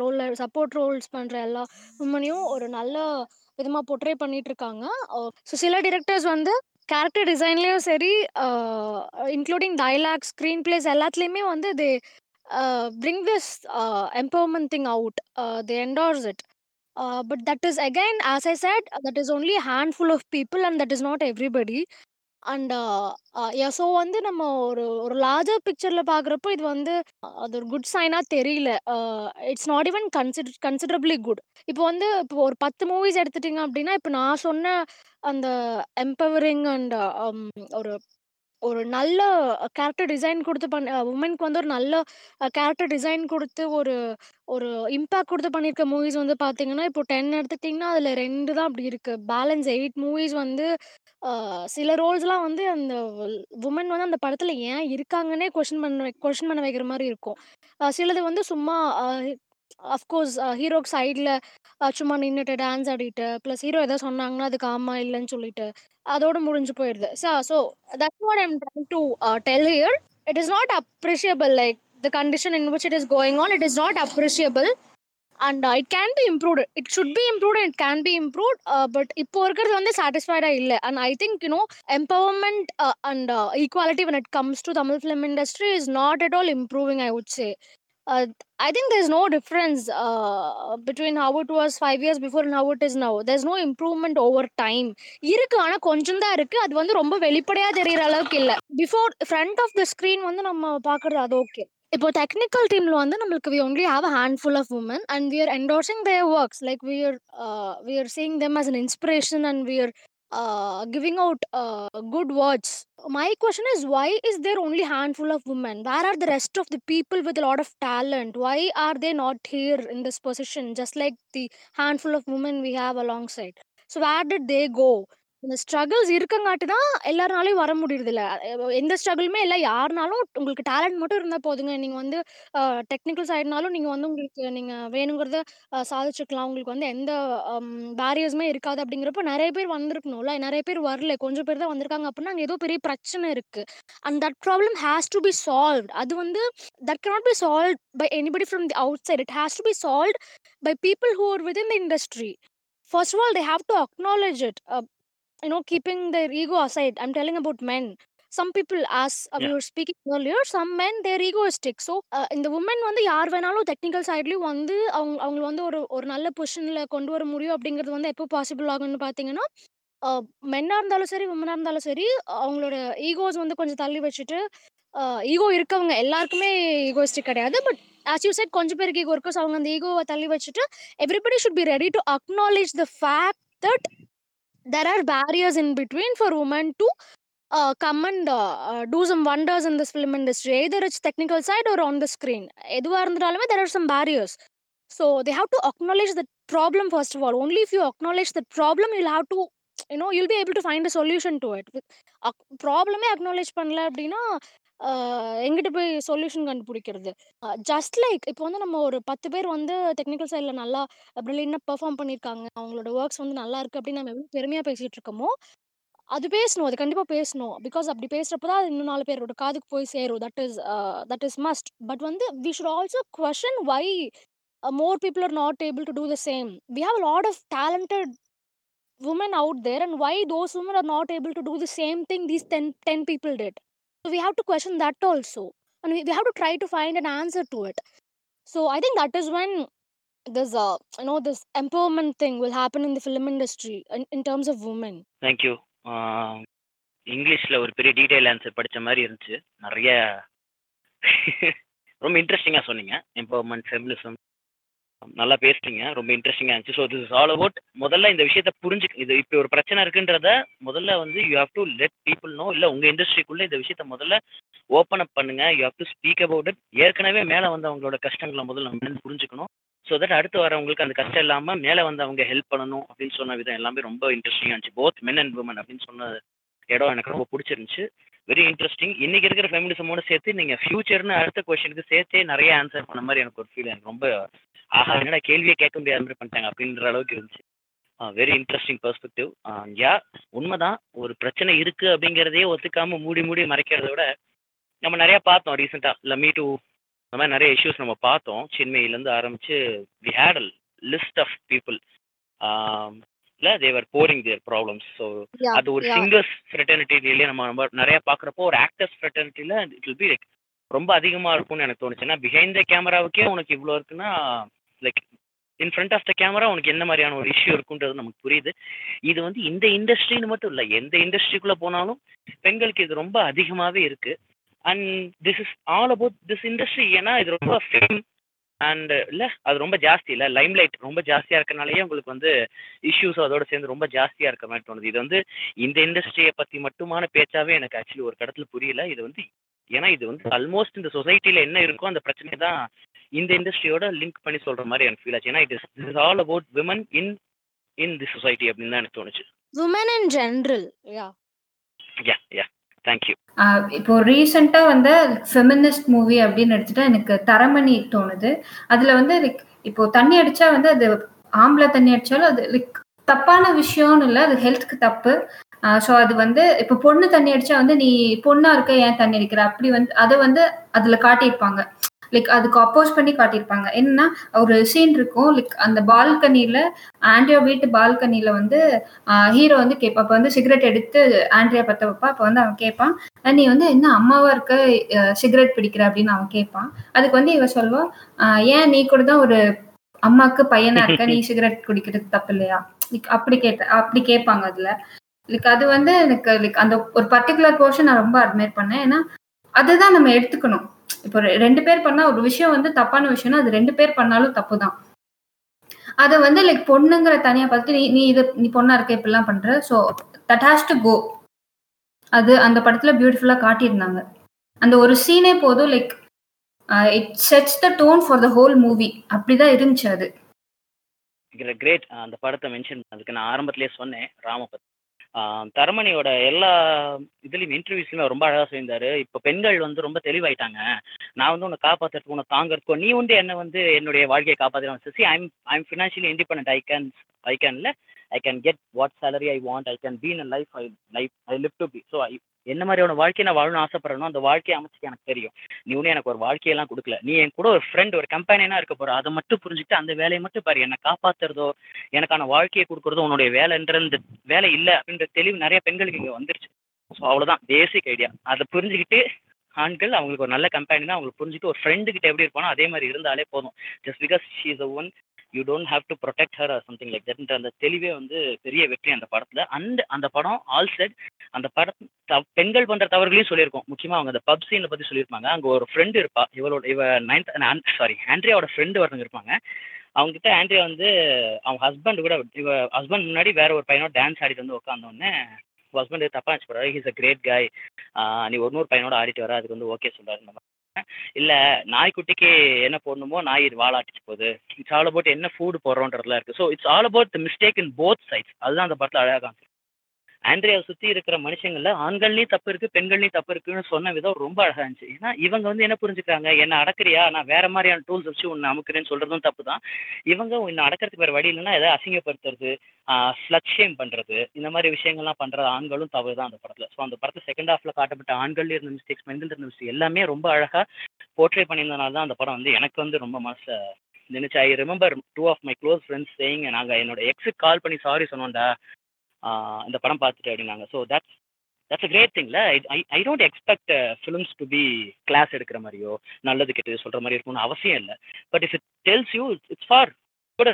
ரோலில் சப்போர்ட் ரோல்ஸ் பண்ணுற எல்லா உமனையும் ஒரு நல்ல விதமாக பொட்ரே பண்ணிட்டு இருக்காங்க ஸோ சில டிரெக்டர்ஸ் வந்து கேரக்டர் டிசைன்லேயும் சரி இன்க்ளூடிங் டைலாக் ஸ்க்ரீன் பிளேஸ் எல்லாத்துலேயுமே வந்து they bring this empowerment thing out they endorse it but that is again as I said that is only handful of people and that is not everybody and so வந்து நம்ம ஒரு ஒரு larger பிக்சரில் பார்க்குறப்போ இது வந்து அது ஒரு குட் சைனாக தெரியல. It's not even consider considerably good இப்போ வந்து இப்போ ஒரு பத்து மூவிஸ் எடுத்துட்டீங்க அப்படின்னா இப்போ நான் சொன்ன அந்த எம்பவரிங் அண்ட் ஒரு ஒரு நல்ல கேரக்டர் டிசைன் கொடுத்து பண்ண உமனுக்கு வந்து ஒரு நல்ல கேரக்டர் டிசைன் கொடுத்து ஒரு ஒரு இம்பேக்ட் கொடுத்து பண்ணியிருக்க மூவிஸ் வந்து பார்த்தீங்கன்னா இப்போ டென் எடுத்துக்கிட்டிங்கன்னா அதில் ரெண்டு தான் அப்படி இருக்குது பேலன்ஸ் எயிட் மூவிஸ் வந்து சில ரோல்ஸ்லாம் வந்து அந்த உமன் வந்து அந்த படத்தில் ஏன் இருக்காங்கன்னே கொஷின் பண்ண கொஷின் பண்ண வைக்கிற மாதிரி இருக்கும். சிலது வந்து சும்மா அஃப்கோர்ஸ் ஹீரோக்கு சைடில் சும்மா நின்றுட்டு டான்ஸ் ஆடிட்டு ப்ளஸ் ஹீரோ எதாவது சொன்னாங்கன்னா அதுக்கு ஆமாம் இல்லைன்னு சொல்லிட்டு அதோட முடிஞ்சு போயிடுது. So so that's what I'm trying to tell here it is not appreciable like the condition in which it is going on it is not appreciable and it can be improved it should be improved it can be improved but இப்போ இருக்கிறது வந்து சாட்டிஸ்ஃபைடாக இல்லை. And I think you know empowerment and equality when it comes to Tamil film industry is not at all improving I would say uh, I think there's no difference uh, between how it was five years before and how it is now. There's no improvement over time. இருக்கு ஆனா கொஞ்சம் தான் இருக்கு அது வந்து ரொம்ப வெளிப்படையா தெரியற அளவுக்கு இல்ல before front of the screen வந்து நம்ம பாக்குறது அது ஓகே இப்போ டெக்னிக்கல் டீம்ல வந்து நம்மளுக்கு we only have a handful of women and we are endorsing their works like we are we are seeing them as an inspiration and we are uh, giving out uh, good words. My question is why is there only handful of women? Where are the rest of the people with a lot of talent? Why are they not here in this position, just like the handful of women we have alongside? So where did they go? இந்த struggles இருக்கங்காட்டி தான் எல்லாருனாலையும் வர முடியுறது எந்த ஸ்ட்ரகிளுமே இல்லை. யாருனாலும் உங்களுக்கு talent மட்டும் இருந்தால் போதுங்க. நீங்கள் வந்து டெக்னிக்கல் சைடுனாலும் நீங்கள் வந்து உங்களுக்கு நீங்கள் வேணுங்கிறத சாதிச்சுக்கலாம். உங்களுக்கு வந்து எந்த பேரியர்ஸுமே இருக்காது அப்படிங்கிறப்ப நிறைய பேர் வந்திருக்கணும்ல. நிறைய பேர் வரல. கொஞ்சம் பேர் தான் வந்திருக்காங்க அப்படின்னா அங்கே ஏதோ பெரிய பிரச்சனை இருக்குது and that problem has to be solve அது வந்து that cannot be solve by anybody from the outside it has to be solve by people who are within the industry first of all they have to it. It you know keeping their ego aside i'm telling about men. Some people as uh, we Yeah. were speaking earlier some men they're egoistic so uh, இந்த woman வந்து யார் வேணாலும் technical சைட்லயும் வந்து அவங்க அவங்க வந்து ஒரு ஒரு நல்ல பொசிஷன்ல கொண்டு வர முடியும் அப்படிங்கிறது வந்து எப்போ பாசிபிள் ஆகும்னு பார்த்தீங்கன்னா மென்னா இருந்தாலும் சரி உமனா இருந்தாலும் சரி அவங்களோட ஈகோஸ் வந்து கொஞ்சம் தள்ளி வச்சுட்டு ஈகோ இருக்கவங்க எல்லாருக்குமே ஈகோஸ்டிக் கிடையாது. பட் ஆஸ் யூ செட் கொஞ்சம் பேருக்கு ஈகோ இருக்கு. So அவங்க அந்த ஈகோவை தள்ளி வச்சுட்டு everybody should be ready to acknowledge the fact that there are barriers in between for women to uh, come and uh, uh, do some wonders in this film industry either it's technical side or on the screen எதுவா இருந்தாலுமே there are some barriers so they have to acknowledge the problem first of all only if you acknowledge the problem you'll have to you know you'll be able to find a solution to it ப்ராப்ளமே acknowledge பண்ணல அப்படின்னா எங்கிட்ட போய் solution கண்டுபிடிக்கிறது. Just like இப்போ வந்து நம்ம ஒரு பத்து பேர் வந்து டெக்னிக்கல் சைடில் நல்லா ப்ரில்லியண்டாக பெர்ஃபார்ம் பண்ணியிருக்காங்க. அவங்களோட ஒர்க்ஸ் வந்து நல்லா இருக்கு அப்படின்னு நம்ம எவ்வளோ பெருமையாக பேசிட்டு இருக்கோமோ அது பேசணும். அது கண்டிப்பாக பேசணும். பிகாஸ் அப்படி பேசுகிறப்ப தான் அது இன்னும் நாலு பேரோட காதுக்கு போய் சேரும். That is that is must but வந்து we should also question why more people are not able to do the same we have lot of talented women out there and why those women are not able to do the same thing these 10, 10 பீப்புள் did. so we have to question that also and we, we have to try to find an answer to it so i think that is when this uh, you know this empowerment thing will happen in the film industry in, in terms of women thank you இங்கிலீஷில் ஒரு பெரிய detail answer படித்த மாதிரி இருந்துச்சு நிறைய ரொம்ப இன்ட்ரெஸ்டிங்காக சொன்னீங்க எம்பவர்மெண்ட் ஃபெமினிசம் நல்லா பேசுறீங்க ரொம்ப இன்ட்ரெஸ்டிங்காக இருந்துச்சு. So this is all about முதல்ல இந்த விஷயத்த புரிஞ்சு இது இப்போ ஒரு பிரச்சனை இருக்குன்றத முதல்ல வந்து you have to let people know இல்லை உங்கள் இண்டஸ்ட்ரிக்குள்ளே இந்த விஷயத்த முதல்ல ஓப்பன் அப் பண்ணுங்க. You have to speak about it ஏற்கனவே மேலே வந்து அவங்களோட கஷ்டங்களை முதல்ல நம்ம புரிஞ்சுக்கணும். ஸோ தட் அடுத்து வரவங்களுக்கு அந்த கஷ்டம் இல்லாமல் மேலே வந்து அவங்க ஹெல்ப் பண்ணணும் அப்படின்னு சொன்ன விதம் எல்லாமே ரொம்ப இன்ட்ரெஸ்டிங்காக இருந்துச்சு. போத் மென் அண்ட் உமன் அப்படின்னு சொன்ன இடம் எனக்கு ரொம்ப பிடிச்சிருந்துச்சு. வெரி இன்ட்ரெஸ்டிங் இன்னைக்கு இருக்கிற ஃபெமினிசமோட சேர்த்து நீங்க ஃபியூச்சர்னு அடுத்த கொஸ்டினுக்கு சேர்த்தே நிறைய ஆன்சர் பண்ண மாதிரி எனக்கு ஒரு ஃபீல் எனக்கு ரொம்ப ஆஹா என்னடா கேள்வியே கேட்க முடியாத மாதிரி பண்ணிட்டாங்க அப்படின்ற அளவுக்கு இருந்துச்சு. வெரி இன்ட்ரெஸ்டிங் பெர்ஸ்பெக்டிவ் யா உண்மைதான். ஒரு பிரச்சனை இருக்கு அப்படிங்கிறதையே ஒத்துக்காம மூடி மூடி மறைக்கிறத விட நம்ம நிறைய பார்த்தோம் ரீசெண்டா இல்லை மீ டூ இந்த மாதிரி நிறைய இஷ்யூஸ் நம்ம பார்த்தோம். சின்மையிலேருந்து ஆரம்பிச்சு we had a list of people they were boring their problems so அது ஒரு சிங்கர்ஸ் ஃப்ரெட்டர்னிட்டிலேயே நம்ம நம்ம நிறைய பார்க்குறப்போ ஒரு ஆக்டர்ஸ் ஃப்ரெட்டர்னிட்டியில் இட் வில் பி லைக் ரொம்ப அதிகமாக இருக்கும்னு எனக்கு தோணுச்சு. ஏன்னா பிஹைண்ட் த கேமராவுக்கே உனக்கு இவ்வளோ இருக்குன்னா like in front of the camera உனக்கு என்ன மாதிரியான ஒரு இஷ்யூ இருக்குன்றது நமக்கு புரியுது. இது வந்து இந்த இண்டஸ்ட்ரின்னு மட்டும் இல்லை எந்த இண்டஸ்ட்ரிக்குள்ளே போனாலும் பெண்களுக்கு இது ரொம்ப அதிகமாகவே இருக்கு. And this is all about this industry ஏன்னா இது ரொம்ப ஃபேம் அண்ட் இல்லை அது ரொம்ப ஜாஸ்தி இல்லை. லைம்லைட் ரொம்ப ஜாஸ்தியாக இருக்கனாலேயே உங்களுக்கு வந்து இஷ்யூஸ் அதோட சேர்ந்து ரொம்ப ஜாஸ்தியாக இருக்க மாதிரி தோணுது. இது வந்து இந்த இண்டஸ்ட்ரியை பற்றி மட்டுமான பேச்சாவே எனக்கு ஆக்சுவலி ஒரு இடத்துல புரியல. இது வந்து ஏன்னா இது வந்து ஆல்மோஸ்ட் இந்த சொசைட்டியில் என்ன இருக்கோ அந்த பிரச்சனை தான் இந்த இண்டஸ்ட்ரியோட லிங்க் பண்ணி சொல்கிற மாதிரி எனக்கு ஃபீல் ஆச்சு. ஏன்னா it is all about women in in the society அப்படின்னு தான் எனக்கு தோணுச்சு. Women in general yeah. Yeah yeah thank you ah இப்போ ரீசெண்டா வந்த ஃபெமினிஸ்ட் மூவி அப்படின்னு எடுத்துட்டா எனக்கு தரமணி தோணுது. அதுல வந்து லைக் இப்போ தண்ணி அடிச்சா வந்து அது ஆம்பளை தண்ணி அடிச்சாலும் அது லைக் தப்பான விஷயம்னு இல்லை அது ஹெல்த்துக்கு தப்பு. ஸோ அது வந்து இப்போ பொண்ணு தண்ணி அடிச்சா வந்து நீ பொண்ணா இருக்க ஏன் தண்ணி அடிக்கிற? அப்படி வந்து அதை வந்து அதுல காட்டியிருப்பாங்க. லைக் அதுக்கு அப்போஸ் பண்ணி காட்டியிருப்பாங்க. என்னன்னா ஒரு சீன் இருக்கும். லைக் அந்த பால்கனில ஆண்ட்ரியா வீட்டு பால்கனியில வந்து ஹீரோ வந்து கேட்பா. அப்ப வந்து சிகரெட் எடுத்து ஆண்ட்ரியா பத்த வைப்பா. அப்ப வந்து அவன் கேட்பான் நீ வந்து என்ன அம்மாவா இருக்க? சிகரெட் பிடிக்கிற? அப்படின்னு அவன் கேட்பான். அதுக்கு வந்து இவ சொல்வா "ஆஹ் ஏன் நீ கூட தான் ஒரு அம்மாக்கு பையனா இருக்க? நீ சிகரெட் குடிக்கிறது தப்பு இல்லையா லைக் அப்படி கேட்ட அப்படி கேட்பாங்க அதுல. லைக் அது வந்து எனக்கு லைக் அந்த ஒரு பர்டிகுலர் போர்ஷன் நான் ரொம்ப அட்மையர் பண்ணேன். ஏன்னா அதுதான் நம்ம எடுத்துக்கணும். இப்போ ரெண்டு பேர் பண்ணா ஒரு விஷயம் வந்து தப்பான விஷயம்னா அது ரெண்டு பேர் பண்ணாலும் தப்பு தான் அதை வந்து லைக் பொண்ணுங்கிற தனியா பார்த்து நீ நீ இது நீ பொண்ணா இருக்க இப்படிலாம் பண்ற. So that has to go அது அந்த படத்துல பியூட்டிஃபுல்லா காட்டியிருந்தாங்க. அந்த ஒரு சீனே போதும் like it sets the tone for the whole movie அப்படிதான் இருந்துச்சு அது. கிரேட் அந்த படத்தை மென்ஷன் அதுக்கு நான் ஆரம்பத்திலேயே சொன்னேன் ராம பத்தி. தரமணியோட எல்லா இதுலயும் இன்டர்வியூஸ்லயுமே ரொம்ப அழகா சொல்லியிருந்தாரு. இப்போ பெண்கள் வந்து ரொம்ப தெளிவாயிட்டாங்க. நான் வந்து உன்னை காப்பாத்துறதுக்கு உன்னை தாங்கறதுக்கோ நீ வந்து என்ன வந்து என்னுடைய வாழ்க்கையை காப்பாற்றுறேன் see I'm I'm financially independent I can I கேன்ல I can get what salary I want I can been a life I life I live to be so என்ன மாதிரியான வாழ்க்கையை நான் வாழணும்னு ஆசைப்படுறனோ அந்த வாழ்க்கையை அமைச்சுக்க எனக்கு தெரியும். நீ ஒன்றும் எனக்கு ஒரு வாழ்க்கையெல்லாம் கொடுக்கல. நீ என் கூட ஒரு ஃப்ரெண்ட் ஒரு கம்பெனினா இருக்க போற. அதை மட்டும் புரிஞ்சுட்டு அந்த வேலையை மட்டும் பாரு. என்னை காப்பாத்துறதோ எனக்கான வாழ்க்கையை கொடுக்குறதோ உன்னுடைய வேலைன்ற இந்த வேலை இல்லை அப்படின்ற தெளிவு நிறைய பெண்களுக்கு இங்கே வந்துருச்சு. ஸோ அவ்வளோதான் பேசிக் ஐடியா அதை புரிஞ்சுக்கிட்டு ஆண்கள் அவங்களுக்கு ஒரு நல்ல கம்பெனி தான் அவங்களுக்கு புரிஞ்சுட்டு ஒரு ஃப்ரெண்டு கிட்ட எப்படி இருப்பானோ அதே மாதிரி இருந்தாலே போதும். Just because she is one you don't have to protect her something like தட்ன்ற அந்த தெளிவே வந்து பெரிய வெற்றி அந்த படத்தில். அந்த அந்த படம் ஆல் செட் அந்த படம் த- பெண்கள் பண்ணுற தவறுகளையும் சொல்லியிருக்கோம். முக்கியமாக அவங்க அந்த பப் சீனை பற்றி சொல்லியிருப்பாங்க. அங்கே ஒரு ஃப்ரெண்டு இருப்பா. இவளோட இவ நைன்த் சாரி ஆண்ட்ரியாவோட ஃப்ரெண்டு ஒருத்தங்க இருப்பாங்க. அவங்க கிட்ட ஆண்ட்ரியா வந்து அவங்க ஹஸ்பண்ட் கூட இவ ஹஸ்பண்ட் முன்னாடி வேற ஒரு பையனோட டான்ஸ் ஆடிட்டு வந்து உட்காந்தோடனே ஹஸ்பண்ட் தப்பா நினச்சி போறாரு ஹீஸ் அ கிரேட் காய் நீ ஒரு நூறு பையனோட ஆடிட்டு வர அதுக்கு வந்து ஓகே சொல்றாரு. நம்ம இல்ல நாய்க்குட்டிக்கு என்ன போடணுமோ நாய் இது வாழாட்டிச்சு போகுது. இட்ஸ் ஆல் அபவுட் என்ன ஃபுட் போடுறோன்றதுல இருக்கு. So it's all about the mistake in both sides அதுதான் அந்த படத்தில் அழகாக காமிச்சிருக்கு. ஆண்ட்ரியாவை சுத்தி இருக்கிற மனுஷங்கள்ல ஆண்கள்லயும் தப்பு இருக்கு பெண்கள்லயும் தப்பு இருக்குன்னு சொன்ன விதம் ரொம்ப அழகா இருந்துச்சு. ஏன்னா இவங்க வந்து என்ன புரிஞ்சுக்கிறாங்க? என்ன அடக்குறியா? நான் வேற மாதிரியான டூல்ஸ் வச்சு உன்னை அமுக்குறேன்னு சொல்றதும் தப்பு தான் இவங்க உன்னை அடக்கிறதுக்கு வேற வழி இல்லைன்னா எதாவது அசிங்கப்படுத்துறது? ஸ்லட் ஷேம் பண்றது. இந்த மாதிரி விஷயங்கள்லாம் பண்றது ஆண்களும் தவறு தான் அந்த படத்துல. ஸோ அந்த படத்தை செகண்ட் ஹாஃப்ல காட்டப்பட்ட ஆண்கள் இருந்த மிஸ்டேக்ஸ் பெண்கள் இருந்த மிஸ்டேக் எல்லாமே ரொம்ப அழகா போர்ட்ரே பண்ணியிருந்தனால தான் அந்த படம் வந்து எனக்கு வந்து ரொம்ப மனசை நினைச்சு I remember two of my close friends saying நாங்கள் என்னோட எக்ஸுக்கு கால் பண்ணி சாரி சொன்னோம்டா. இந்த படம் பார்த்துட்டு அப்படின்னாங்க. So that's that's a great திங்ல I I don't expect films to be class எடுக்கிற மாதிரியோ நல்லது கெட்டது சொல்ற மாதிரி இருக்கும்னு அவசியம் இல்லை. But if it tells you it's for good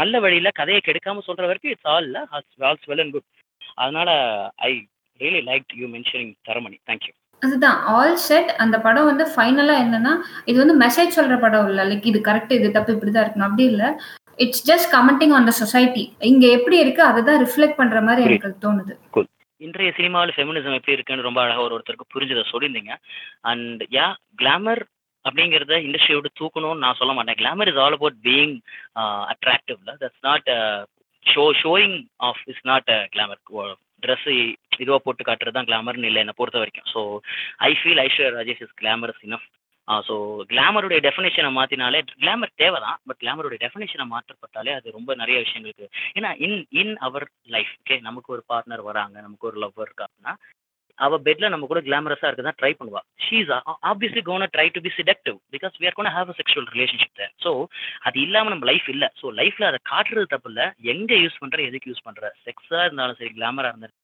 நல்ல வழியில கதையை கெடுக்காம சொல்ற வரைக்கும் it's all all's well and good அதனால I really like you mentioning Taramani. Thank you அதுதான். ஆல் செட் அந்த படம் வந்து ஃபைனலா என்னன்னா இது வந்து மெசேஜ் சொல்ற படம் இல்ல. லைக் இது கரெக்ட் இது தப்பு இப்படிதான் இருக்கணும். அப்படி இல்ல. It's just commenting on the society இங்க எப்படி இருக்கு அதை தான் ரிஃப்ளெக்ட் பண்ற மாதிரி எனக்கு தோணுது. இன்றைய சினிமாவில் ஃபெமினிசம் எப்படி இருக்குன்னு ரொம்ப அழகாக ஒரு ஒருத்தருக்கு புரிஞ்சதை சொல்லியிருந்தீங்க. அண்ட் யா கிளாமர் அப்படிங்கிறத இண்டஸ்ட்ரியோட தூக்கணும்னு நான் சொல்ல மாட்டேன். Glamour is all about being அட்ராக்டிவ்ல that's not show showing off is not glamour dress இதுவாக போட்டு காட்டுறது தான் கிளாமர்னு இல்லை என்னை பொறுத்த வரைக்கும் so I feel Aishwarya Rajesh is glamorous enough so கிளாமருடைய டெஃபினேஷனை மாற்றினாலே கிளாமர் தேவை தான் பட் கிளாமருடைய டெஃபினேஷனை மாற்றப்பட்டாலே அது ரொம்ப நிறைய விஷயங்களுக்கு ஏன்னா இன் இன் அவர் லைஃப் ஓகே நமக்கு ஒரு பார்ட்னர் வராங்க நமக்கு ஒரு லவ்வர் அப்படின்னா அவள் பெட்ல நம்ம கூட கிளாமரஸாக இருக்க தான் ட்ரை பண்ணுவா. She's obviously gonna try to be seductive because we are gonna have a sexual relationship there so அது இல்லாமல் நம்ம லைஃப் இல்லை. ஸோ லைஃப்ல அதை காட்டுறது தப்பு இல்லை. எங்கே யூஸ் பண்ணுற எதுக்கு யூஸ் பண்ணுற செக்ஸாக இருந்தாலும் சரி கிளாமராக இருந்தாலும்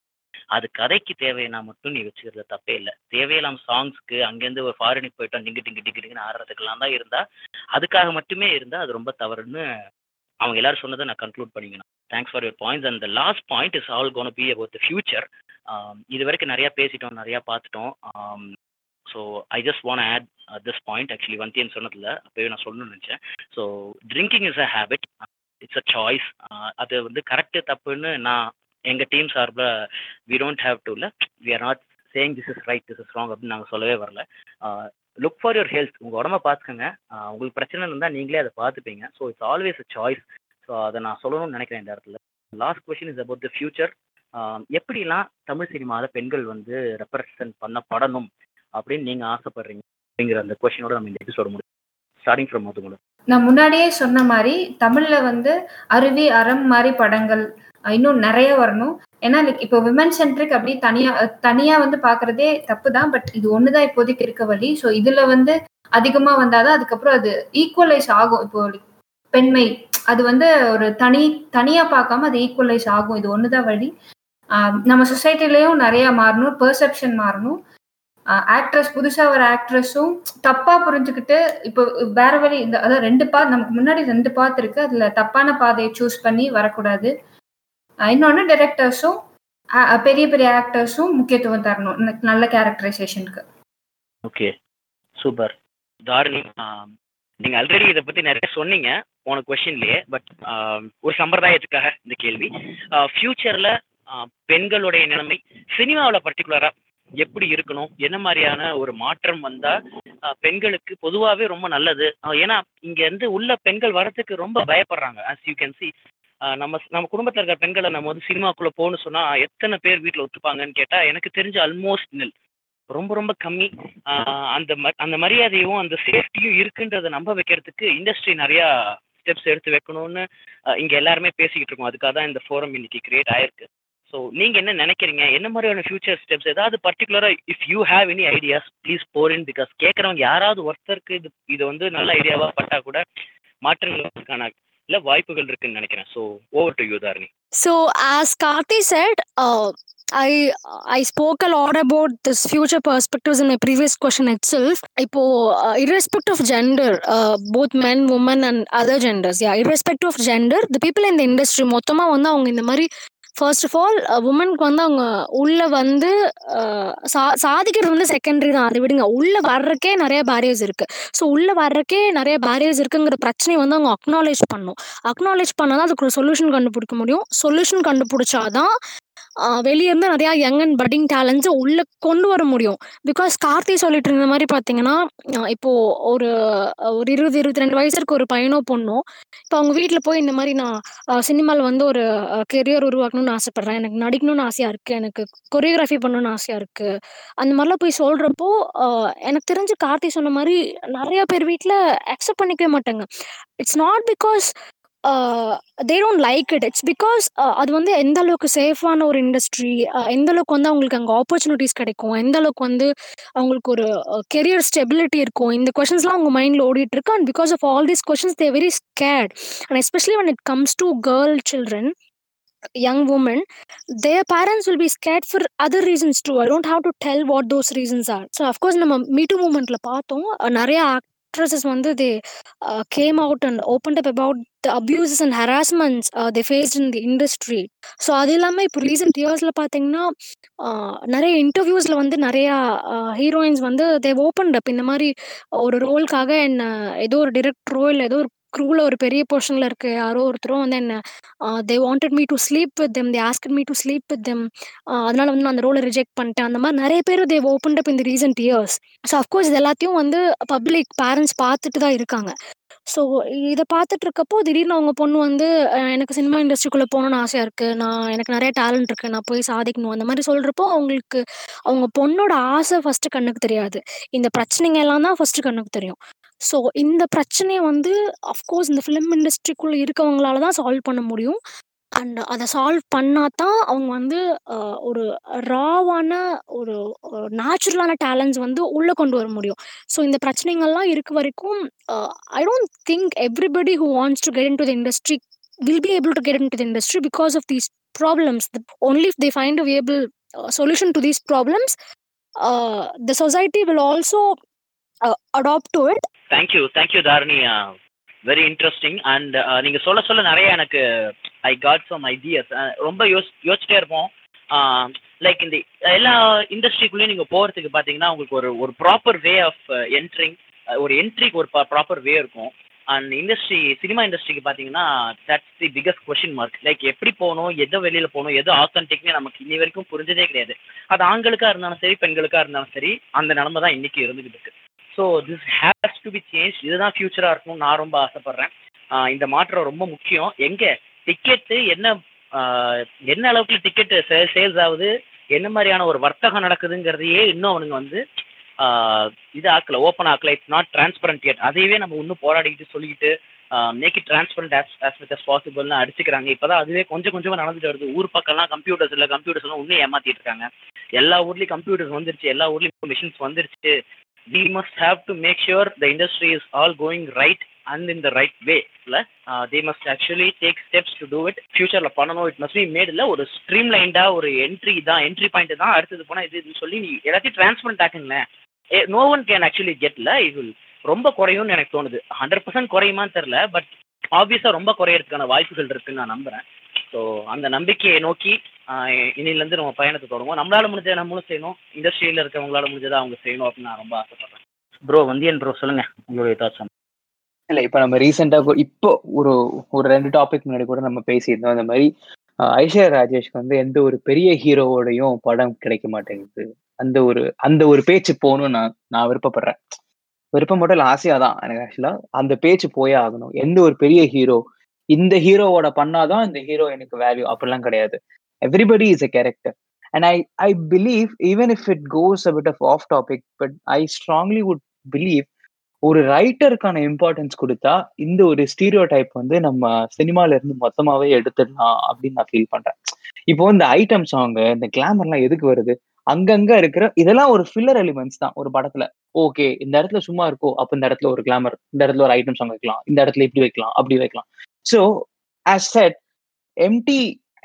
அது கதைக்கு தேவைன்னா மட்டும் நீ வச்சுக்கிறது தப்பே இல்லை. தேவையில்லாம சாங்ஸ்க்கு அங்கேருந்து ஒரு ஃபாரினுக்கு போயிட்டோம் டிங்கு டிங்கு டிங்கு டிங்குன்னு ஆடுறதுக்கெல்லாம் தான் இருந்தா அதுக்காக மட்டுமே இருந்தா அது ரொம்ப தவறுன்னு அவங்க எல்லாரும் சொன்னதை நான் கன்க்ளூட் பண்ணிக்கணும். Thanks for your points and the last point is all gonna be about the future இது வரைக்கும் நிறையா பேசிட்டோம் நிறையா பார்த்துட்டோம். So I just want add this point actually Vandhiyan சொன்னதில்ல அப்பவே நான் சொல்லணும்னு நினச்சேன். So drinking is a habit it's a choice அது வந்து கரெக்டு தப்புன்னு நான் எங்கள் டீம் சார்பில் வி டோன்ட் ஹேவ் டு இல்லை. We are not saying this is right this is wrong அப்படின்னு நாங்கள் சொல்லவே வரல. லுக் ஃபார் யுவர் ஹெல்த் உங்கள் உடம்ப பார்த்துக்கோங்க உங்களுக்கு பிரச்சனை இருந்தால் நீங்களே அதை பார்த்துப்பீங்க so it's always a choice so அதை நான் சொல்லணும்னு நினைக்கிறேன் இந்த இடத்துல. Last question is about the future எப்படிலாம் தமிழ் சினிமாவில் பெண்கள் வந்து ரெப்ரசன்ட் பண்ணப்படணும் அப்படின்னு நீங்கள் ஆசைப்படுறீங்க அப்படிங்கிற அந்த கொஷினோட நம்ம இந்த எபிசோட முடியும் ஸ்டார்டிங் ஃப்ரம் மதுகுல நான் முன்னாடியே சொன்ன மாதிரி தமிழில் வந்து அருவி அறம் மாதிரி படங்கள் இன்னும் நிறைய வரணும். ஏன்னா இப்போ விமன் சென்ட்ரிக் அப்படி தனியா தனியா வந்து பாக்குறதே தப்பு தான் பட் இது ஒண்ணுதான் இப்போதைக்கு இருக்க வழி. ஸோ இதுல வந்து அதிகமா வந்தாதான் அதுக்கப்புறம் அது ஈக்குவலைஸ் ஆகும். இப்போ பெண்மை அது வந்து ஒரு தனி தனியா பார்க்காம அது ஈக்குவலைஸ் ஆகும். இது ஒண்ணுதான் வழி. நம்ம சொசைட்டிலையும் நிறைய மாறணும். பெர்செப்ஷன் மாறணும். ஆக்ட்ரஸ் புதுசா வர ஆக்ட்ரஸும் தப்பா புரிஞ்சுக்கிட்டு இப்போ வேற வழி இந்த அதாவது ரெண்டு பாத் நமக்கு முன்னாடி ரெண்டு பாத் இருக்கு. அதுல தப்பான பாதையை சூஸ் பண்ணி வரக்கூடாது. இன்னொன்று டைரக்டர்ஸும் பெரிய பெரிய ஆக்டர்ஸும் முக்கியத்துவம் தரணும். நல்ல கேரக்டரைசேஷனுக்கு ஓகே சூப்பர் தாரணி நீங்க ஆல்ரெடி இதை பத்தி நிறைய சொன்னீங்க போன கொஸ்டின்லயே பட் ஒரு சம்பிரதாயத்துக்காக இந்த கேள்வி. ஃபியூச்சர்ல பெண்களுடைய நிலைமை சினிமாவில் பர்டிகுலரா எப்படி இருக்கணும்? என்ன மாதிரியான ஒரு மாற்றம் வந்தா பெண்களுக்கு பொதுவாகவே ரொம்ப நல்லது? ஏன்னா இங்க இருந்து உள்ள பெண்கள் வரத்துக்கு ரொம்ப பயப்படுறாங்க. அஸ் யூ கேன் சி நம்ம நம்ம குடும்பத்துல இருக்கிற பெண்களை நம்ம வந்து சினிமாக்குள்ள போகணும்னு சொன்னா எத்தனை பேர் வீட்டில் ஒத்துப்பாங்கன்னு கேட்டா எனக்கு தெரிஞ்ச ஆல்மோஸ்ட் நில் ரொம்ப ரொம்ப கம்மி. அந்த ம- அந்த மரியாதையும் அந்த சேஃப்டியும் இருக்குன்றதை நம்ப வைக்கிறதுக்கு இண்டஸ்ட்ரி நிறைய ஸ்டெப்ஸ் எடுத்து வைக்கணும்னு இங்கே இங்க எல்லாருமே பேசிக்கிட்டு இருக்கோம். அதுக்காக தான் இந்த ஃபோரம் இன்னைக்கு கிரியேட் ஆயிருக்கு. ஸோ நீங்க என்ன நினைக்கிறீங்க? என்ன மாதிரியான ஃபியூச்சர் ஸ்டெப்ஸ் ஏதாவது பர்டிகுலரா if you have any ideas please pour in because கேட்குறவங்க யாராவது ஒருத்தருக்கு இது இது வந்து நல்ல ஐடியாவா பட்டா கூட மாற்றங்களுக்கான இல்ல வாய்ப்புகள் இருக்குன்னு நினைக்கிறேன் so over to you Dharani so as Karthi said I I spoke a lot about this future perspectives in my previous question itself இப்போ irrespective of gender both men women and other genders yeah irrespective of gender the people இந்த industry மொத்தமாக வந்து அவங்க இந்த மாதிரி first of all உமனுக்கு வந்து அவங்க உள்ள வந்து சா சாதிக்கிறது வந்து செகண்டரி தான். அதை விடுங்க. உள்ள வர்றக்கே நிறைய பேரியர்ஸ் இருக்கு. ஸோ உள்ள வர்றக்கே நிறைய பேரியர்ஸ் இருக்குங்கிற பிரச்சனையை வந்து அவங்க அக்னாலேஜ் பண்ணும். அக்னாலேஜ் பண்ணால் தான் அதுக்கு ஒரு சொல்யூஷன் கண்டுபிடிக்க முடியும். சொல்யூஷன் கண்டுபிடிச்சாதான் தான் வெளியேருந்து நிறையா யங் அண்ட் பட்டிங் டேலண்ட்ஸை உள்ளே கொண்டு வர முடியும். பிகாஸ் கார்த்தி சொல்லிட்டு இருந்த மாதிரி பார்த்தீங்கன்னா இப்போது ஒரு ஒரு இருபது இருபத்தி ரெண்டு வயசு இருக்க ஒரு பையனோ பொண்ணோ இப்போ அவங்க வீட்டில் போய் இந்த மாதிரி நான் சினிமாவில் வந்து ஒரு கெரியர் உருவாக்கணும்னு ஆசைப்பட்றேன். எனக்கு நடிக்கணும்னு ஆசையாக இருக்குது எனக்கு கொரியோகிராஃபி பண்ணணும்னு ஆசையாக இருக்குது அந்த மாதிரிலாம் போய் சொல்கிறப்போ எனக்கு தெரிஞ்சு கார்த்தி சொன்ன மாதிரி நிறைய பேர் வீட்டில் அக்செப்ட் பண்ணிக்கவே மாட்டாங்க. It's not because they don't like it it's because அது வந்து எந்த அளவுக்கு சேஃபான ஒரு இண்டஸ்ட்ரி எந்த அளவுக்கு வந்து அவங்களுக்கு அங்கே ஆப்பர்ச்சுனிட்டிஸ் கிடைக்கும் எந்த அளவுக்கு வந்து அவங்களுக்கு ஒரு கெரியர் ஸ்டெபிலிட்டி இருக்கும். இந்த கொஷின்ஸ்லாம் அவங்க மைண்டில் ஓடிட்டு இருக்கு. And because of all these questions they very scared and especially when it comes to girl children young women their parents will be scared for other reasons too. I don't have to tell what those reasons are. So of course நம்ம மீட்டு மூமெண்ட்ல பார்த்தோம். நிறைய நிறைய actresses வந்து they came out and open up about the abuses and harassments they faced in the industry so அது இல்லாமல் இப்போ recent இயர்ஸில் பார்த்தீங்கன்னா uh, நிறைய இன்டர்வியூஸில் வந்து நிறையா ஹீரோயின்ஸ் uh, வந்து தே ஓப்பன் அப் இந்த மாதிரி ஒரு ரோலுக்காக என்ன ஏதோ ஒரு டிரெக்டரோ இல்லை ஏதோ ஒரு க்ரூவில் ஒரு பெரிய போர்ஷனில் இருக்க யாரோ ஒருத்தரும் வந்து என்ன they wanted me to sleep with them they asked me to sleep with them அதனால வந்து நான் அந்த ரோலை ரிஜெக்ட் பண்ணிட்டேன். அந்த மாதிரி நிறைய பேர் தே ஓப்பன் அப் இந்த ரீசன்ட் இயர்ஸ் ஸோ அஃப்கோர்ஸ் இது எல்லாத்தையும் வந்து பப்ளிக் பேரண்ட்ஸ் பார்த்துட்டு தான் இருக்காங்க. ஸோ இதை பார்த்துட்டு இருக்கப்போ திடீர்னு அவங்க பொண்ணு வந்து எனக்கு சினிமா இண்டஸ்ட்ரிக்குள்ளே போகணும்னு ஆசையாக இருக்குது நான் எனக்கு நிறைய டேலண்ட் இருக்குது நான் போய் சாதிக்கணும். அந்த மாதிரி சொல்கிறப்போ அவங்களுக்கு அவங்க பொண்ணோட ஆசை ஃபஸ்ட்டு கண்ணுக்கு தெரியாது. இந்த பிரச்சனைங்க எல்லாம் தான் ஃபஸ்ட்டு கண்ணுக்கு தெரியும். ஸோ இந்த பிரச்சனையை வந்து அஃப்கோர்ஸ் இந்த ஃபிலிம் இண்டஸ்ட்ரிக்குள்ளே இருக்கவங்களால தான் சால்வ் பண்ண முடியும். அண்ட் அதை சால்வ் பண்ணால் தான் அவங்க வந்து ஒரு ராவான ஒரு நேச்சுரலான டேலண்ட்ஸ் வந்து உள்ளே கொண்டு வர முடியும். ஸோ இந்த பிரச்சனைகள்லாம் இருக்க வரைக்கும் I don't think everybody who wants to get in to the industry will be able to get in to the industry because of these problems only if they find a viable solution to these problems the society will also adapt to it. Thank you thank you Dharani very interesting and நீங்க சொல்ல சொல்ல நிறைய எனக்கு I got some ideas ரொம்ப யோசி யோசிச்சிட்டே இருப்போம். Uh, like இந்த எல்லா இண்டஸ்ட்ரிக்குள்ளேயும் நீங்க போறதுக்கு பாத்தீங்கன்னா உங்களுக்கு ஒரு ஒரு ப்ராப்பர் வே ஆஃப் என்ட்ரிங் ஒரு என்ட்ரிக்கு ஒரு ப்ராப்பர் வே இருக்கும். அண்ட் இண்டஸ்ட்ரி சினிமா இண்டஸ்ட்ரிக்கு பாத்தீங்கன்னா that's the biggest question mark like எப்படி போகணும் எதை வெளியில போகணும் எது ஆத்தன்டிக்னு நமக்கு இன்னி வரைக்கும் புரிஞ்சதே கிடையாது. அது ஆண்களுக்கா இருந்தாலும் சரி பெண்களுக்கா இருந்தாலும் சரி அந்த நிலைமை தான் இன்னைக்கு இருந்துகிட்டு இருக்கு. So this has to be change இதுதான் ஃபியூச்சராக இருக்கும் நான் ரொம்ப ஆசைப்படுறேன். இந்த மாற்றம் ரொம்ப முக்கியம். எங்க? டிக்கெட்டு என்ன என்ன அளவுக்கு சேல் சேல்ஸ் ஆகுது? என்ன மாதிரியான ஒரு வர்த்தகம் நடக்குதுங்கிறதையே இன்னும் அவனுங்க வந்து இது ஆக்கல open ஆக்கல. It's not transparent yet. அதையவே நம்ம இன்னும் போராடிக்கிட்டு சொல்லிக்கிட்டு make it transparent as as much as possibleனு அடிச்சுக்கிறாங்க. இப்போதான் அதுவே கொஞ்சம் கொஞ்சமாக நடந்துட்டு வருது. ஊர் பக்கம்லாம் கம்ப்யூட்டர்ஸ் இல்லை. கம்ப்யூட்டர்ஸ் எல்லாம் இன்னும் ஏமாத்திட்டு இருக்காங்க. எல்லா ஊர்லேயும் கம்ப்யூட்டர்ஸ் வந்துருச்சு. எல்லா ஊர்லேயும் மிஷின்ஸ் வந்துருச்சு. We must have to make sure the industry is all going right and in the right way. இல்ல uh, they must actually take steps to do it. ஃபியூச்சர்ல பண்ணணும். இட் மஸ்ட் பி மேட் இல்ல ஒரு stream லைண்டா ஒரு entry தான் entry point தான் அடுத்தது போனா இது இதுன்னு சொல்லி நீ எல்லாத்தையும் டிரான்ஸ்பரண்ட் ஆக்குங்களேன். நோ ஒன் கேன் ஆக்சுவலி கெட்ல இது ரொம்ப குறையும்னு எனக்கு தோணுது. ஹண்ட்ரட் பர்சன்ட் குறையுமான்னு தெரில பட் ஆப்வியஸா ரொம்ப குறையறதுக்கான வாய்ப்புகள் இருக்குன்னு நான் நம்புறேன். ஸோ அந்த நம்பிக்கையை நோக்கி இனிலேருந்து நம்ம பயணத்தை தொடங்குவோம். நம்மளால முடிஞ்சதை நம்மளும் செய்யணும். இண்டஸ்ட்ரியில இருக்கவங்களால முடிஞ்சதை அவங்க செய்யணும் அப்படின்னு நான் ரொம்ப ஆசைப்படுறேன். ப்ரோ வந்தியன் ப்ரோ சொல்லுங்க. உங்களுடைய தாட்ஸ் இல்ல இப்ப நம்ம ரீசெண்டா இப்போ ஒரு ஒரு ரெண்டு டாபிக் முன்னாடி கூட நம்ம பேசியிருந்தோம். அந்த மாதிரி ஐஸ்வர்யா ராஜேஷ்க்கு வந்து எந்த ஒரு பெரிய ஹீரோவோடையும் படம் கிடைக்க மாட்டேங்குது. அந்த ஒரு அந்த ஒரு பேச்சு போகணும்னு நான் நான் விருப்பப்படுறேன். விருப்பம் மட்டும் இல்லை ஆசையா தான் எனக்கு ஆக்சுவலா அந்த பேச்சு போயே ஆகணும். எந்த ஒரு பெரிய ஹீரோ இந்த ஹீரோவோட பண்ணாதான் இந்த ஹீரோ எனக்கு வேல்யூ அப்படிலாம் கிடையாது. Everybody is a character and I I believe even if it goes a bit of of topic but I strongly would believe ஒரு ரைட்டருக்கான இம்பார்ட்டன்ஸ் கொடுத்தா இந்த ஒரு ஸ்டீரியோ டைப் வந்து நம்ம சினிமால இருந்து மொத்தமாவே எடுத்துடலாம் அப்படின்னு நான் ஃபீல் பண்றேன். இப்போ இந்த ஐட்டம் சாங் இந்த கிளாமர்லாம் எதுக்கு வருது? அங்கங்க இருக்கிற இதெல்லாம் ஒரு ஃபில்லர் எலிமெண்ட்ஸ் தான். ஒரு படத்துல. ஓகே இந்த இடத்துல சும்மா இருக்கோ அப்ப இந்த இடத்துல ஒரு கிளாமர் இந்த இடத்துல ஒரு ஐட்டம் சாங் வைக்கலாம். இந்த இடத்துல இப்படி வைக்கலாம் அப்படி வைக்கலாம். So said, said empty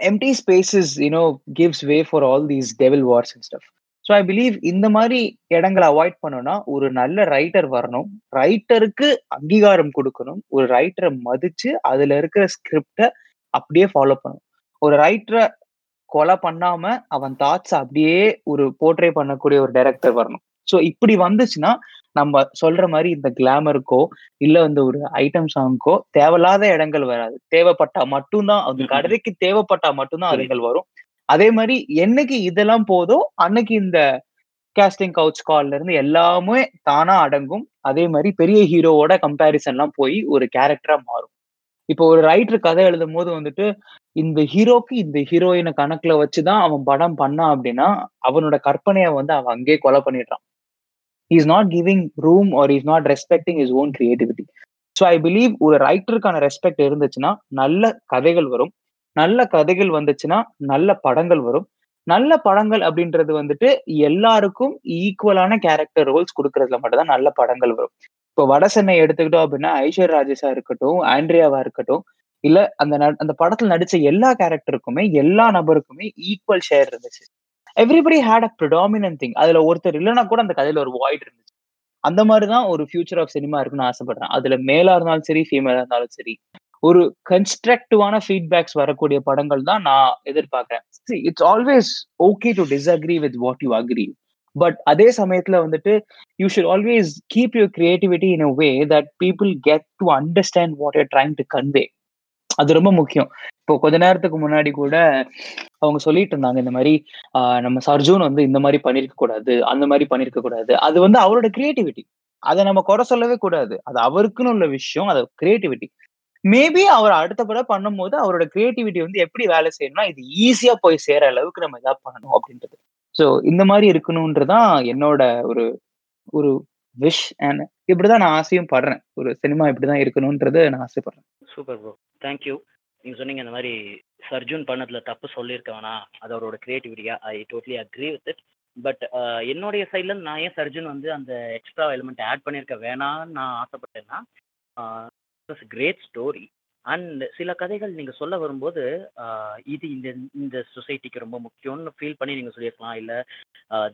empty you you know gives way for all these devil wars and stuff so I believe இந்த மாதிரி இடங்களை அவாய்ட் பண்ணணும்னா ஒரு நல்ல ரைட்டர் வரணும். ரைட்டருக்கு அங்கீகாரம் கொடுக்கணும். ஒரு ரைட்டரை மதிச்சு அதுல இருக்கிற ஸ்கிரிப்டை அப்படியே ஃபாலோ பண்ணணும். ஒரு ரைட்டரை கொலை பண்ணாம அவன் தாட்ஸ் அப்படியே ஒரு போர்ட்ரே பண்ணக்கூடிய ஒரு டைரக்டர் வரணும். ஸோ இப்படி வந்துச்சுன்னா நம்ம சொல்ற மாதிரி இந்த கிளாமருக்கோ இல்ல வந்து ஒரு ஐட்டம் சாங்க்கோ தேவையில்லாத இடங்கள் வராது. தேவைப்பட்டா மட்டும்தான் அது. கடைக்கு தேவைப்பட்டா மட்டும்தான். அதுகள் வரும். அதே மாதிரி என்னைக்கு இதெல்லாம் போதோ அன்னைக்கு இந்த கேஸ்டிங் கவுச் கால்ல இருந்து எல்லாமே தானா அடங்கும். அதே மாதிரி பெரிய ஹீரோவோட கம்பேரிசன்லாம் போய் ஒரு கேரக்டரா மாறும். இப்போ ஒரு ரைட்டர் கதை எழுதும் போது வந்துட்டு இந்த ஹீரோக்கு இந்த ஹீரோயினை கணக்குல வச்சுதான் அவன் படம் பண்ணான் அப்படின்னா அவனோட கற்பனையை வந்து அவன் அங்கேயே கொலை பண்ணிடுறான். Is not giving room or is not respecting is own creativity so I believe ஒரு ரைட்டருக்கான ரெஸ்பெக்ட் இருந்துச்சுன்னா நல்ல கதைகள் வரும். நல்ல கதைகள் வந்துச்சுன்னா நல்ல படங்கள் வரும். நல்ல படங்கள் அப்படின்றது வந்துட்டு எல்லாருக்கும் ஈக்குவலான கேரக்டர் ரோல்ஸ் கொடுக்கறதுல மட்டும்தான் நல்ல படங்கள் வரும். இப்போ வட சென்னை எடுத்துக்கிட்டோம் அப்படின்னா ஐஸ்வர் ராஜேஷா இருக்கட்டும் ஆண்ட்ரியாவா இருக்கட்டும் இல்ல அந்த ந- அந்த படத்துல நடிச்ச எல்லா கேரக்டருக்குமே எல்லா நபருக்குமே ஈக்குவல் ஷேர் இருந்துச்சு. Everybody had a predominant thing அதுல ஒருத்தர் இல்லைன்னா கூட அந்த கதையில ஒரு வாய்ட் இருந்துச்சு. அந்த மாதிரிதான் ஒரு ஃபியூச்சர் ஆஃப் சினிமா இருக்குன்னு ஆசைப்படுறேன். அதுல மேலா இருந்தாலும் சரி ஃபீமேலா இருந்தாலும் சரி. ஒரு கன்ஸ்ட்ரக்டிவான ஃபீட்பேக்ஸ் வரக்கூடிய படங்கள் தான் நான் எதிர்பார்க்கறேன். It's always okay to disagree with what you agree but அதே சமயத்துல வந்துட்டு you should always keep your creativity in a way that people get to understand what you're trying to convey அது ரொம்ப முக்கியம். இப்போ கொஞ்ச நேரத்துக்கு முன்னாடி கூட அவங்க சொல்லிட்டு இருந்தாங்க இந்த மாதிரி நம்ம சர்ஜூன் வந்து இந்த மாதிரி பண்ணிருக்க கூடாது அந்த மாதிரி பண்ணிருக்க கூடாது. அது வந்து அவரோட கிரியேட்டிவிட்டி அதை நம்ம குறை சொல்லவே கூடாது. அது அவருக்குன்னு உள்ள விஷயம் அது கிரியேட்டிவிட்டி மேபி அவர் அடுத்த படம் பண்ணும்போது அவரோட கிரியேட்டிவிட்டி வந்து எப்படி வேலை செய்யணும்னா இது ஈஸியா போய் சேர அளவுக்கு நம்ம இதா பண்ணணும் அப்படின்றது. ஸோ இந்த மாதிரி இருக்கணும்ன்றதான் என்னோட ஒரு ஒரு விஷ் அண்ட் இப்படிதான் நான் ஆசையும் படுறேன். ஒரு சினிமா இப்படிதான் இருக்கணும்ன்றது நான் ஆசைப்படுறேன். சூப்பர் ப்ரோ தேங்க்யூ நீங்கள் சொன்னீங்க இந்த மாதிரி சர்ஜுன் பண்ணதில் தப்பு சொல்லியிருக்க வேணாம். அது அவரோட கிரியேட்டிவிட்டியா I totally agree with it but என்னுடைய சைட்லேருந்து நான் ஏன் சர்ஜுன் வந்து அந்த எக்ஸ்ட்ரா எலிமெண்ட் ஆட் பண்ணியிருக்க வேணாம்னு நான் ஆசைப்பட்டேன்னா கிரேட் ஸ்டோரி அண்ட் சில கதைகள் நீங்கள் சொல்ல வரும்போது இது இந்த இந்த சொசைட்டிக்கு ரொம்ப முக்கியம்னு ஃபீல் பண்ணி நீங்கள் சொல்லியிருக்கலாம். இல்லை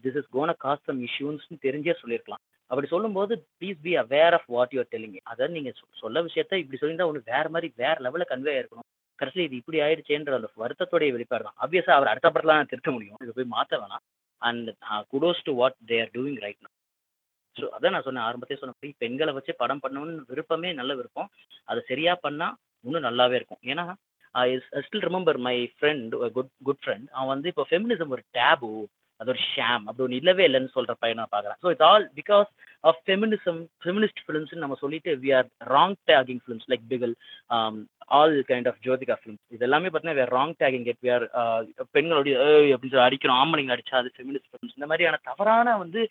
this is gonna cast some இஷ்யூஸ்னு தெரிஞ்சே சொல்லியிருக்கலாம். அப்படி சொல்லும்போது please be aware of what you're telling அதாவது நீங்கள் சொல்ல விஷயத்த இப்படி சொல்லியிருந்தா ஒன்று வேறு மாதிரி வேறு லெவலில் கன்வே ஆயிருக்கணும். கடைசியில் இது இப்படி ஆயிடுச்சேன்ற அந்த வருத்தத்தோடைய வெளிப்பாடு தான். ஆப்வியஸாக அவர் அடுத்த படத்தில் திருத்த முடியும். இது போய் மாற்ற வேணாம். And kudos to what they are doing right நான் ஸோ அதான் நான் சொன்னேன். ஆரம்பத்தையே சொன்னபடி பெண்களை வச்சு படம் பண்ணணும்னு விருப்பமே நல்ல விருப்பம். அதை சரியா பண்ணால் இன்னும் நல்லாவே இருக்கும். ஏன்னா I still remember my friend good good friend அவன் வந்து இப்போ ஃபெமினிசம் ஒரு டேபு அது ஒரு ஷாம் அப்படி ஒன்று இல்லவே இல்லைன்னு சொல்ற பையனை பார்க்குறேன். So it's all because of feminism feminist ஃபிலிம்ஸ்னு நம்ம சொல்லிட்டு we are wrong taking films like Bigil all kind of Jyothika films இது எல்லாமே பார்த்தீங்கன்னா where wrong taking it we are பெண்களுடைய அப்படின்னு சொல்லி அடிக்கிறோம் ஆம்பளைங்க அடிச்சா அது ஃபெமினிஸ்ட் ஃபிலிம்ஸ் இந்த மாதிரியான தவறான வந்து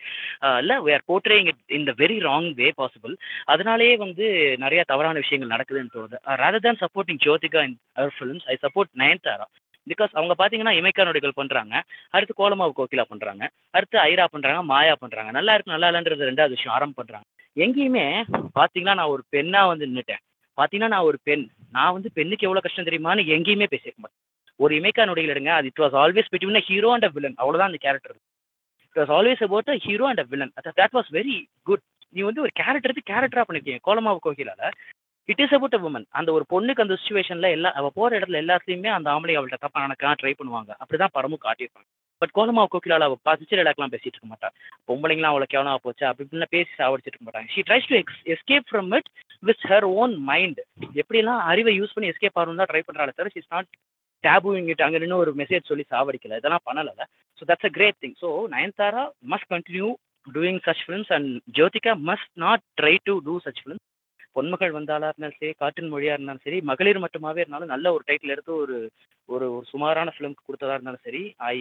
uh, இல்லை we are are it in the very wrong way possible அதனாலேயே வந்து நிறைய தவறான விஷயங்கள் நடக்குதுன்னு தோணுது. Rather than supporting Jyothika in her films I support Nayanthara because அவங்க பார்த்தீங்கன்னா இமைக்கா நொடிகள் பண்ணுறாங்க அடுத்து கோலமாவு கோகிலா பண்ணுறாங்க அடுத்து ஐரா பண்ணுறாங்க மாயா பண்ணுறாங்க நல்லா இருக்கு நல்லா இல்லைன்றது ரெண்டாவது விஷயம். ஆரம்பம் பண்ணுறாங்க எங்கேயுமே பார்த்தீங்கன்னா நான் ஒரு பெண்ணாக வந்து நின்றுட்டேன் பார்த்தீங்கன்னா நான் ஒரு பெண். நான் வந்து பெண்ணுக்கு எவ்வளோ கஷ்டம் தெரியுமான்னு எங்கேயுமே பேசிக்க மாட்டேன். ஒரு இமைக்கா நொடிகள் எடுங்க. அது it was always between hero and villain அவ்வளோதான் அந்த character it was always about a hero and a villain that was very good நீ வந்து ஒரு கேரக்டருக்கு கேரக்டரா பண்ணிருக்கீங்க. Kolamaavu கோகிலால it is about a woman அந்த ஒரு பொண்ணுக்கு அந்த சுச்சுவேஷன்ல எல்லா அவ போற இடத்துல எல்லாத்துலயுமே அந்த ஆம்பளை அவள்கிட்ட தப்பா நடக்கலாம் ட்ரை பண்ணுவாங்க. அப்படிதான் படமும் காட்டியிருப்பாங்க. பட் கோலமா கோகிலால அவ பாசிச்சு ரிலாக்லாம் பேசிட்டு இருக்க மாட்டா. பொம்பளைங்களாம் அவளை கேவலமா போச்சு அப்படி இப்படின்னு பேசி சாவடிச்சிட்டு இருக்க மாட்டாங்க. She tries to escape from it with her own mind எப்படிலாம் அறிவை யூஸ் பண்ணி எஸ்கேப் ஆகணும் தான் ட்ரை பண்றாள் தவிர ஷிஸ் நாட் டேபுவிங் இட் அங்க நின்று ஒரு மெசேஜ் சொல்லி சாவடிக்கல. இதெல்லாம் பண்ணல so that's a great thing so Nayanthara must continue doing such films and Jyothika must not try to do such films Ponmagal வந்தாளா இருந்தாலும் சரி காற்றின் மொழியா இருந்தாலும் சரி மகளிர் மட்டுமாவே இருந்தாலும் நல்ல ஒரு டைட்டில் எடுத்து ஒரு ஒரு ஒரு சுமாரான ஃபிலிம்க்கு கொடுத்ததா இருந்தாலும் சரி I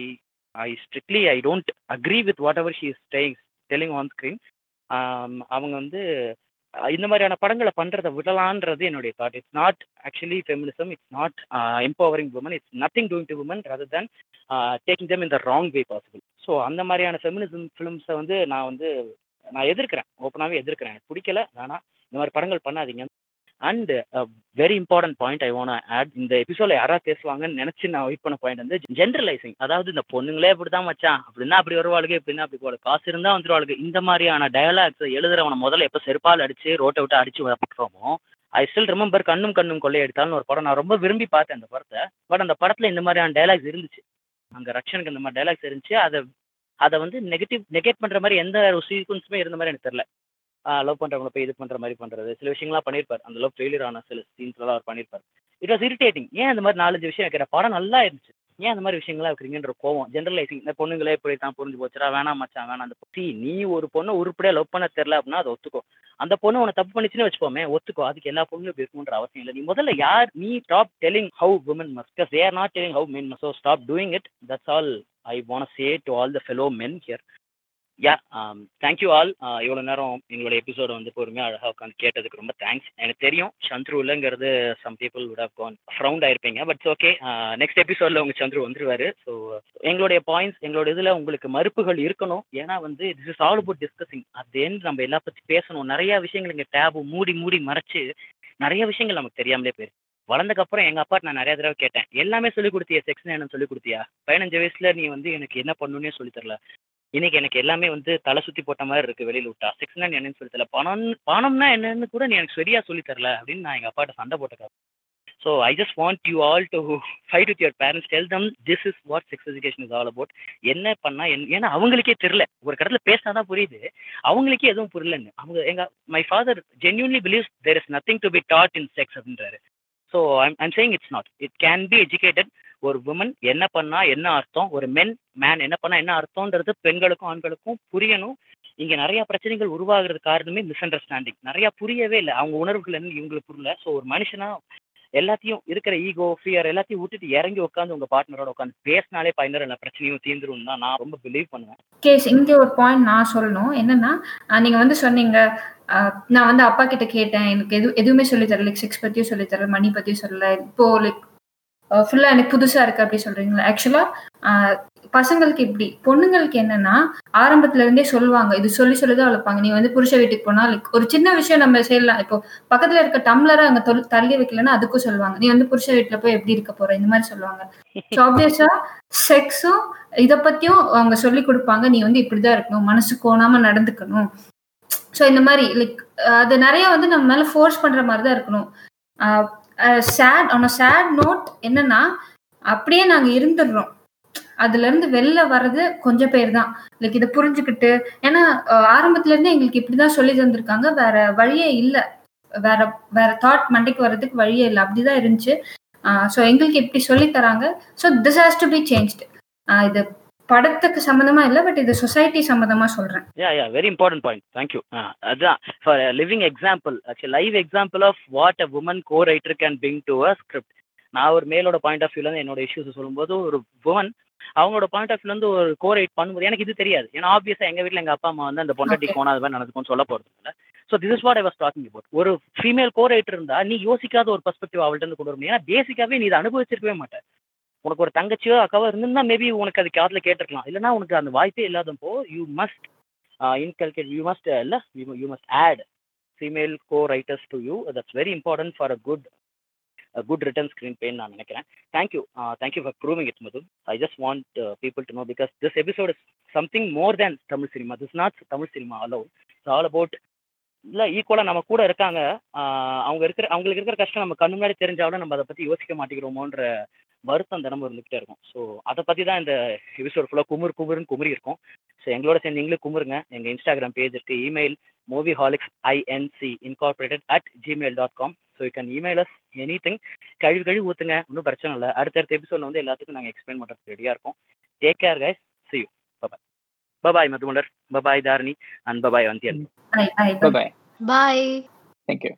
I strictly I don't agree with whatever she is doing telling on screen அவங்க வந்து இந்த மாதிரியான படங்களை பண்றதை விடலான்றது என்னுடைய thought it's not actually feminism it's not empowering women it's nothing doing to women rather than taking them in the wrong way possible so அந்த மாதிரியான ஃபெமினிசம் ஃபிலிம்ஸை வந்து நான் வந்து நான் எதிர்க்கிறேன். ஓப்பனாகவே எதிர்க்கிறேன். எனக்கு பிடிக்கல வேணாம். இந்த மாதிரி படங்கள் பண்ணாதீங்க. And very important point I want add இந்த எபிசோட யாராவது பேசுவாங்கன்னு நினைச்சு நான் வெயிட் பண்ண பாயிண்ட் வந்து ஜென்ரலைசிங் அதாவது இந்த பொண்ணுங்களே இப்படிதான் வச்சான் அப்படின்னா அப்படி வருவாளுக்கு இப்படின்னா அப்படி போல காசு இருந்தா வந்துருவாளுக்கு இந்த மாதிரியான டயலாக்ஸ் எழுதுறவனை முதல்ல எப்ப செருப்பால் அடிச்சு ரோட்டை விட்டு அடிச்சு விட்டுறோமோ ஐ ஸ்டில் ரிமெம்பர் கண்ணும் கண்ணும் கொள்ளையடித்தாலும் ஒரு படம். நான் ரொம்ப விரும்பி பார்த்தேன் அந்த படத்தை. பட் அந்த படத்துல இந்த மாதிரியான டயலாக்ஸ் இருந்துச்சு. அங்க ரக்ஷனுக்கு இந்த மாதிரி டயலாக்ஸ் இருந்துச்சு. அதை அதை வந்து நெகட்டிவ் நெகேட் பண்ற மாதிரி எந்த ஒரு சீக்வன்ஸுமே இருந்த மாதிரி எனக்கு தெரியல. லவ் பண்றவங்க போய் இது பண்ற மாதிரி பண்றது. சில விஷயங்கள்லாம் பண்ணியிருப்பார் அந்த லவ் ஃபெயிலியர் ஆன சில சீன்ஸ்லாம் அவர் பண்ணியிருப்பார் இட் வாஸ் இரிட்டேட்டிங் ஏன் அந்த மாதிரி நாலஞ்சு விஷயம் வைக்கிற படம் நல்லா இருந்துச்சு. ஏன் அந்த மாதிரி விஷயங்களா இருக்கிறீங்கன்ற கோவம் ஜென்ரலைசிங் இந்த பொண்ணுங்களே இப்படி தான் புரிஞ்சு போச்சுரா வேணாம் மச்சான் வேணாம். அந்த see, நீ ஒரு பொண்ணை உருப்படியா லவ் பண்ண தெரியல அப்படின்னா அதை ஒத்துக்கோ. அந்த பொண்ணு உன தப்பு பண்ணிச்சுன்னு வச்சுக்கோமே ஒத்துக்கோ. அதுக்கு எல்லா பொண்ணும் இப்படி இருக்கணுன்ற அவசியம் இல்லை. நீ முதல்ல யார்? நீ stop telling how women must because not telling how men how stop doing it that's all I that's say to all the fellow men here yeah fellow men yeah thank you all இவ்வளோ நேரம் எங்களோட எபிசோட வந்து பொறுமையாக அழகாக உட்காந்து கேட்டதுக்கு ரொம்ப தேங்க்ஸ் எனக்கு தெரியும் சந்துரு இல்லைங்கிறது some people would have gone frowned ஆயிருப்பீங்க but okay next எபிசோட்ல உங்க சந்துரு வந்துருவாரு. ஸோ எங்களுடைய பாயிண்ட்ஸ் எங்களோட இதில் உங்களுக்கு மறுப்புகள் இருக்கணும். ஏன்னா வந்து this is all about discussing அது end நம்ம எல்லா பற்றி பேசணும். நிறைய விஷயங்கள் இங்கே டேபு மூடி மூடி மறைச்சு நிறைய விஷயங்கள் நமக்கு தெரியாமலே போயிருக்கு. வளர்ந்தக்கப்புறம் எங்க அப்பா நான் நிறைய தடவை கேட்டேன். எல்லாமே சொல்லி கொடுத்தியா? செக்ஸ் என்னன்னு சொல்லி கொடுத்தியா? பதினஞ்சு வயசுல நீ வந்து எனக்கு என்ன பண்ணுன்னே சொல்லி தரல. இன்னைக்கு எனக்கு எல்லாமே வந்து தலை சுத்தி போட்ட மாதிரி இருக்கு வெளியில விட்டா. செக்ஸ்னா என்னன்னு சொல்லி தரல. பணம் பணம்னா என்னன்னு கூட நீ எனக்கு சரியா சொல்லி தரல அப்படின்னு நான் எங்க அப்பாட்ட சண்டை போட்டேன் so I just want you all to fight with your parents tell them this is what sex education is all about என்ன பண்ணா என் ஏன்னா அவங்களுக்கே தெரியல. ஒரு கடத்துல பேசினாதான் புரியுது. அவங்களுக்கே எதுவும் புரியலன்னு. அவங்க எங்க my father genuinely believes there is nothing to be taught in sex அப்படின்றாரு. So I'm I'm saying it's not it can be educated ஒரு உமன் என்ன பண்ணா என்ன அர்த்தம்? ஒரு மென் மேன் என்ன பண்ணா என்ன அர்த்தம்ன்றது பெண்களுக்கும் ஆண்களுக்கும் புரியணும். இங்க நிறைய பிரச்சனைகள் உருவாகிறது காரணமே மிஸ் அண்டர்ஸ்டாண்டிங் நிறைய புரியவே இல்லை. அவங்க உணர்வுகள் என்ன இவங்களுக்கு புரியல. ஸோ ஒரு மனுஷனா எல்லாத்தையும் இருக்கிற ஈகோ ஃபியர் எல்லாத்தையும் விட்டுட்டு இறங்கி உட்காந்து உங்க பார்ட்னரோட உட்காந்து பேசினாலே பயனர் எல்லா பிரச்சனையும் தீர்ந்துரும் தான் நான் ரொம்ப பிலீவ் பண்ணுவேன். கேஸ் இங்க ஒரு பாயிண்ட் நான் சொல்லணும். என்னன்னா நீங்க வந்து சொன்னீங்க நான் வந்து அப்பா கிட்ட கேட்டேன். எனக்கு எது எதுவுமே சொல்லி தரல. லைக் செக்ஸ் பத்தியும் சொல்லி தரல மணி பத்தியும் சொல்லல. இப்போ லைக் ஃபுல்லா எனக்கு புதுசா இருக்கு அப்படி சொல்றீங்களா? ஆக்சுவலா பசங்களுக்கு இப்படி. பொண்ணுங்களுக்கு என்னன்னா ஆரம்பத்துல இருந்தே சொல்லுவாங்க. இது சொல்லி சொல்லிதான் வளர்ப்பாங்க. நீ வந்து புருஷ வீட்டுக்கு போனா லைக் ஒரு சின்ன விஷயம் நம்ம செய்யலாம். இப்போ பக்கத்துல இருக்க டம்ளரை அங்க தள்ளி வைக்கலன்னா அதுக்கும் சொல்லுவாங்க. நீ வந்து புருஷ வீட்டுல போய் எப்படி இருக்க போற? இந்த மாதிரி சொல்லுவாங்க. ஆப்வியஸா செக்ஸும் இத பத்தியும் அவங்க சொல்லி கொடுப்பாங்க. நீ வந்து இப்படிதான் இருக்கணும். மனசு கோணாம நடந்துக்கணும். ஸோ இந்த மாதிரி லைக் அது நிறைய வந்து நம்ம மேல ஃபோர்ஸ் பண்ற மாதிரி தான் இருக்கணும் சேட் ஆன் சேட் நோட் என்னன்னா அப்படியே நாங்க இருந்துடுறோம். அதுல இருந்து வெளில வர்றது கொஞ்சம் பேர் தான். லைக் இதை புரிஞ்சுக்கிட்டு ஏன்னா ஆரம்பத்துல இருந்து எங்களுக்கு இப்படிதான் சொல்லி தந்திருக்காங்க. வேற வழியே இல்ல. வேற வேற தாட் மண்டைக்கு வர்றதுக்கு வழியே இல்லை. அப்படிதான் இருந்துச்சு. ஸோ எங்களுக்கு இப்படி சொல்லி தராங்க. So this has to be changed இது படத்துக்கு சம்மந்தமா இல்லை பட் இது சொசைட்டி சம்மந்தமா சொல்றேன். Yeah yeah very important point thank you அதுதான். For living example actually live example of what a woman co writer can bring to a script நான் ஒரு மேலோட பாயிண்ட் ஆஃப் வியூலேருந்து என்னோட இஷ்யூஸ் சொல்லும்போது ஒரு உமன் அவங்களோட பாயிண்ட் ஆஃப் வியூலேருந்து ஒரு கோ ரைட் பண்ணும்போது எனக்கு இது தெரியாது. ஏன்னா ஆப்வியஸாக எங்கள் வீட்டில் எங்கள் அப்பா அம்மா வந்து அந்த பொண்டாட்டி. கோணா அது மாதிரி நடந்துக்கும்னு சொல்ல போகிறது இல்லை. So this is what I was talking about ஒரு ஃபீமேல் கோ ரைட்டர் இருந்தா நீ யோசிக்காத ஒரு பெர்ஸ்பெக்டிவ் அவள்கிட்ட இருந்து கொண்டு வரும் ஏன்னா பேசிக்காவே நீ இதை அனுபவிச்சிருக்கவே மாட்டேன் உனக்கு ஒரு தங்கச்சியோ அக்காவோ இருந்திருந்தா மேபி உனக்கு அது காதுல கேட்டிருக்கலாம். இல்லைனா உனக்கு அந்த வாய்ப்பே இல்லாதப்போ you must inculcate you must இல்லை you must add female co writers to you that's very important for a good good written screen பேன்னு நான் நினைக்கிறேன். Thank you thank you for proving it Madhu I just want people to know because this episode is something more than Tamil cinema this not Tamil cinema alone it's all about இல்லை ஈக்குவலாக நம்ம கூட இருக்காங்க. Uh, அவங்க இருக்கிற அவங்களுக்கு இருக்கிற கஷ்டம் நம்ம கண்ணு முன்னாடி தெரிஞ்சாலும் நம்ம அதை பற்றி யோசிக்க மாட்டேங்கிறோமோன்ற வருத்தம் தினமும் இருந்துகிட்டே இருக்கும். ஸோ அதை பற்றி தான் இந்த எபிசோட் ஃபுல்லாக குமுறு குமுறுன்னு குமுறி இருக்கும் ஸோ எங்களோட சேர்ந்து நீங்களும் குமுறுங்க. எங்கள் இன்ஸ்டாகிராம் பேஜ் இருக்கு. Email movieholics INC incorporated at Gmail dot com so you can email us anything கழுவி கழுவி ஊற்றுங்க ஒன்றும் பிரச்சனை இல்லை. அடுத்தடுத்த எபிசோட் வந்து எல்லாத்துக்கும் நாங்கள் எக்ஸ்பிளைன் பண்ணுறதுக்கு ரெடியாக இருக்கோம் take care guys see you bye bye bye bye Madhumalar. Bye bye Dharani. And bye bye Vandhiyan. Bye, bye, bye. Bye Bye. Thank you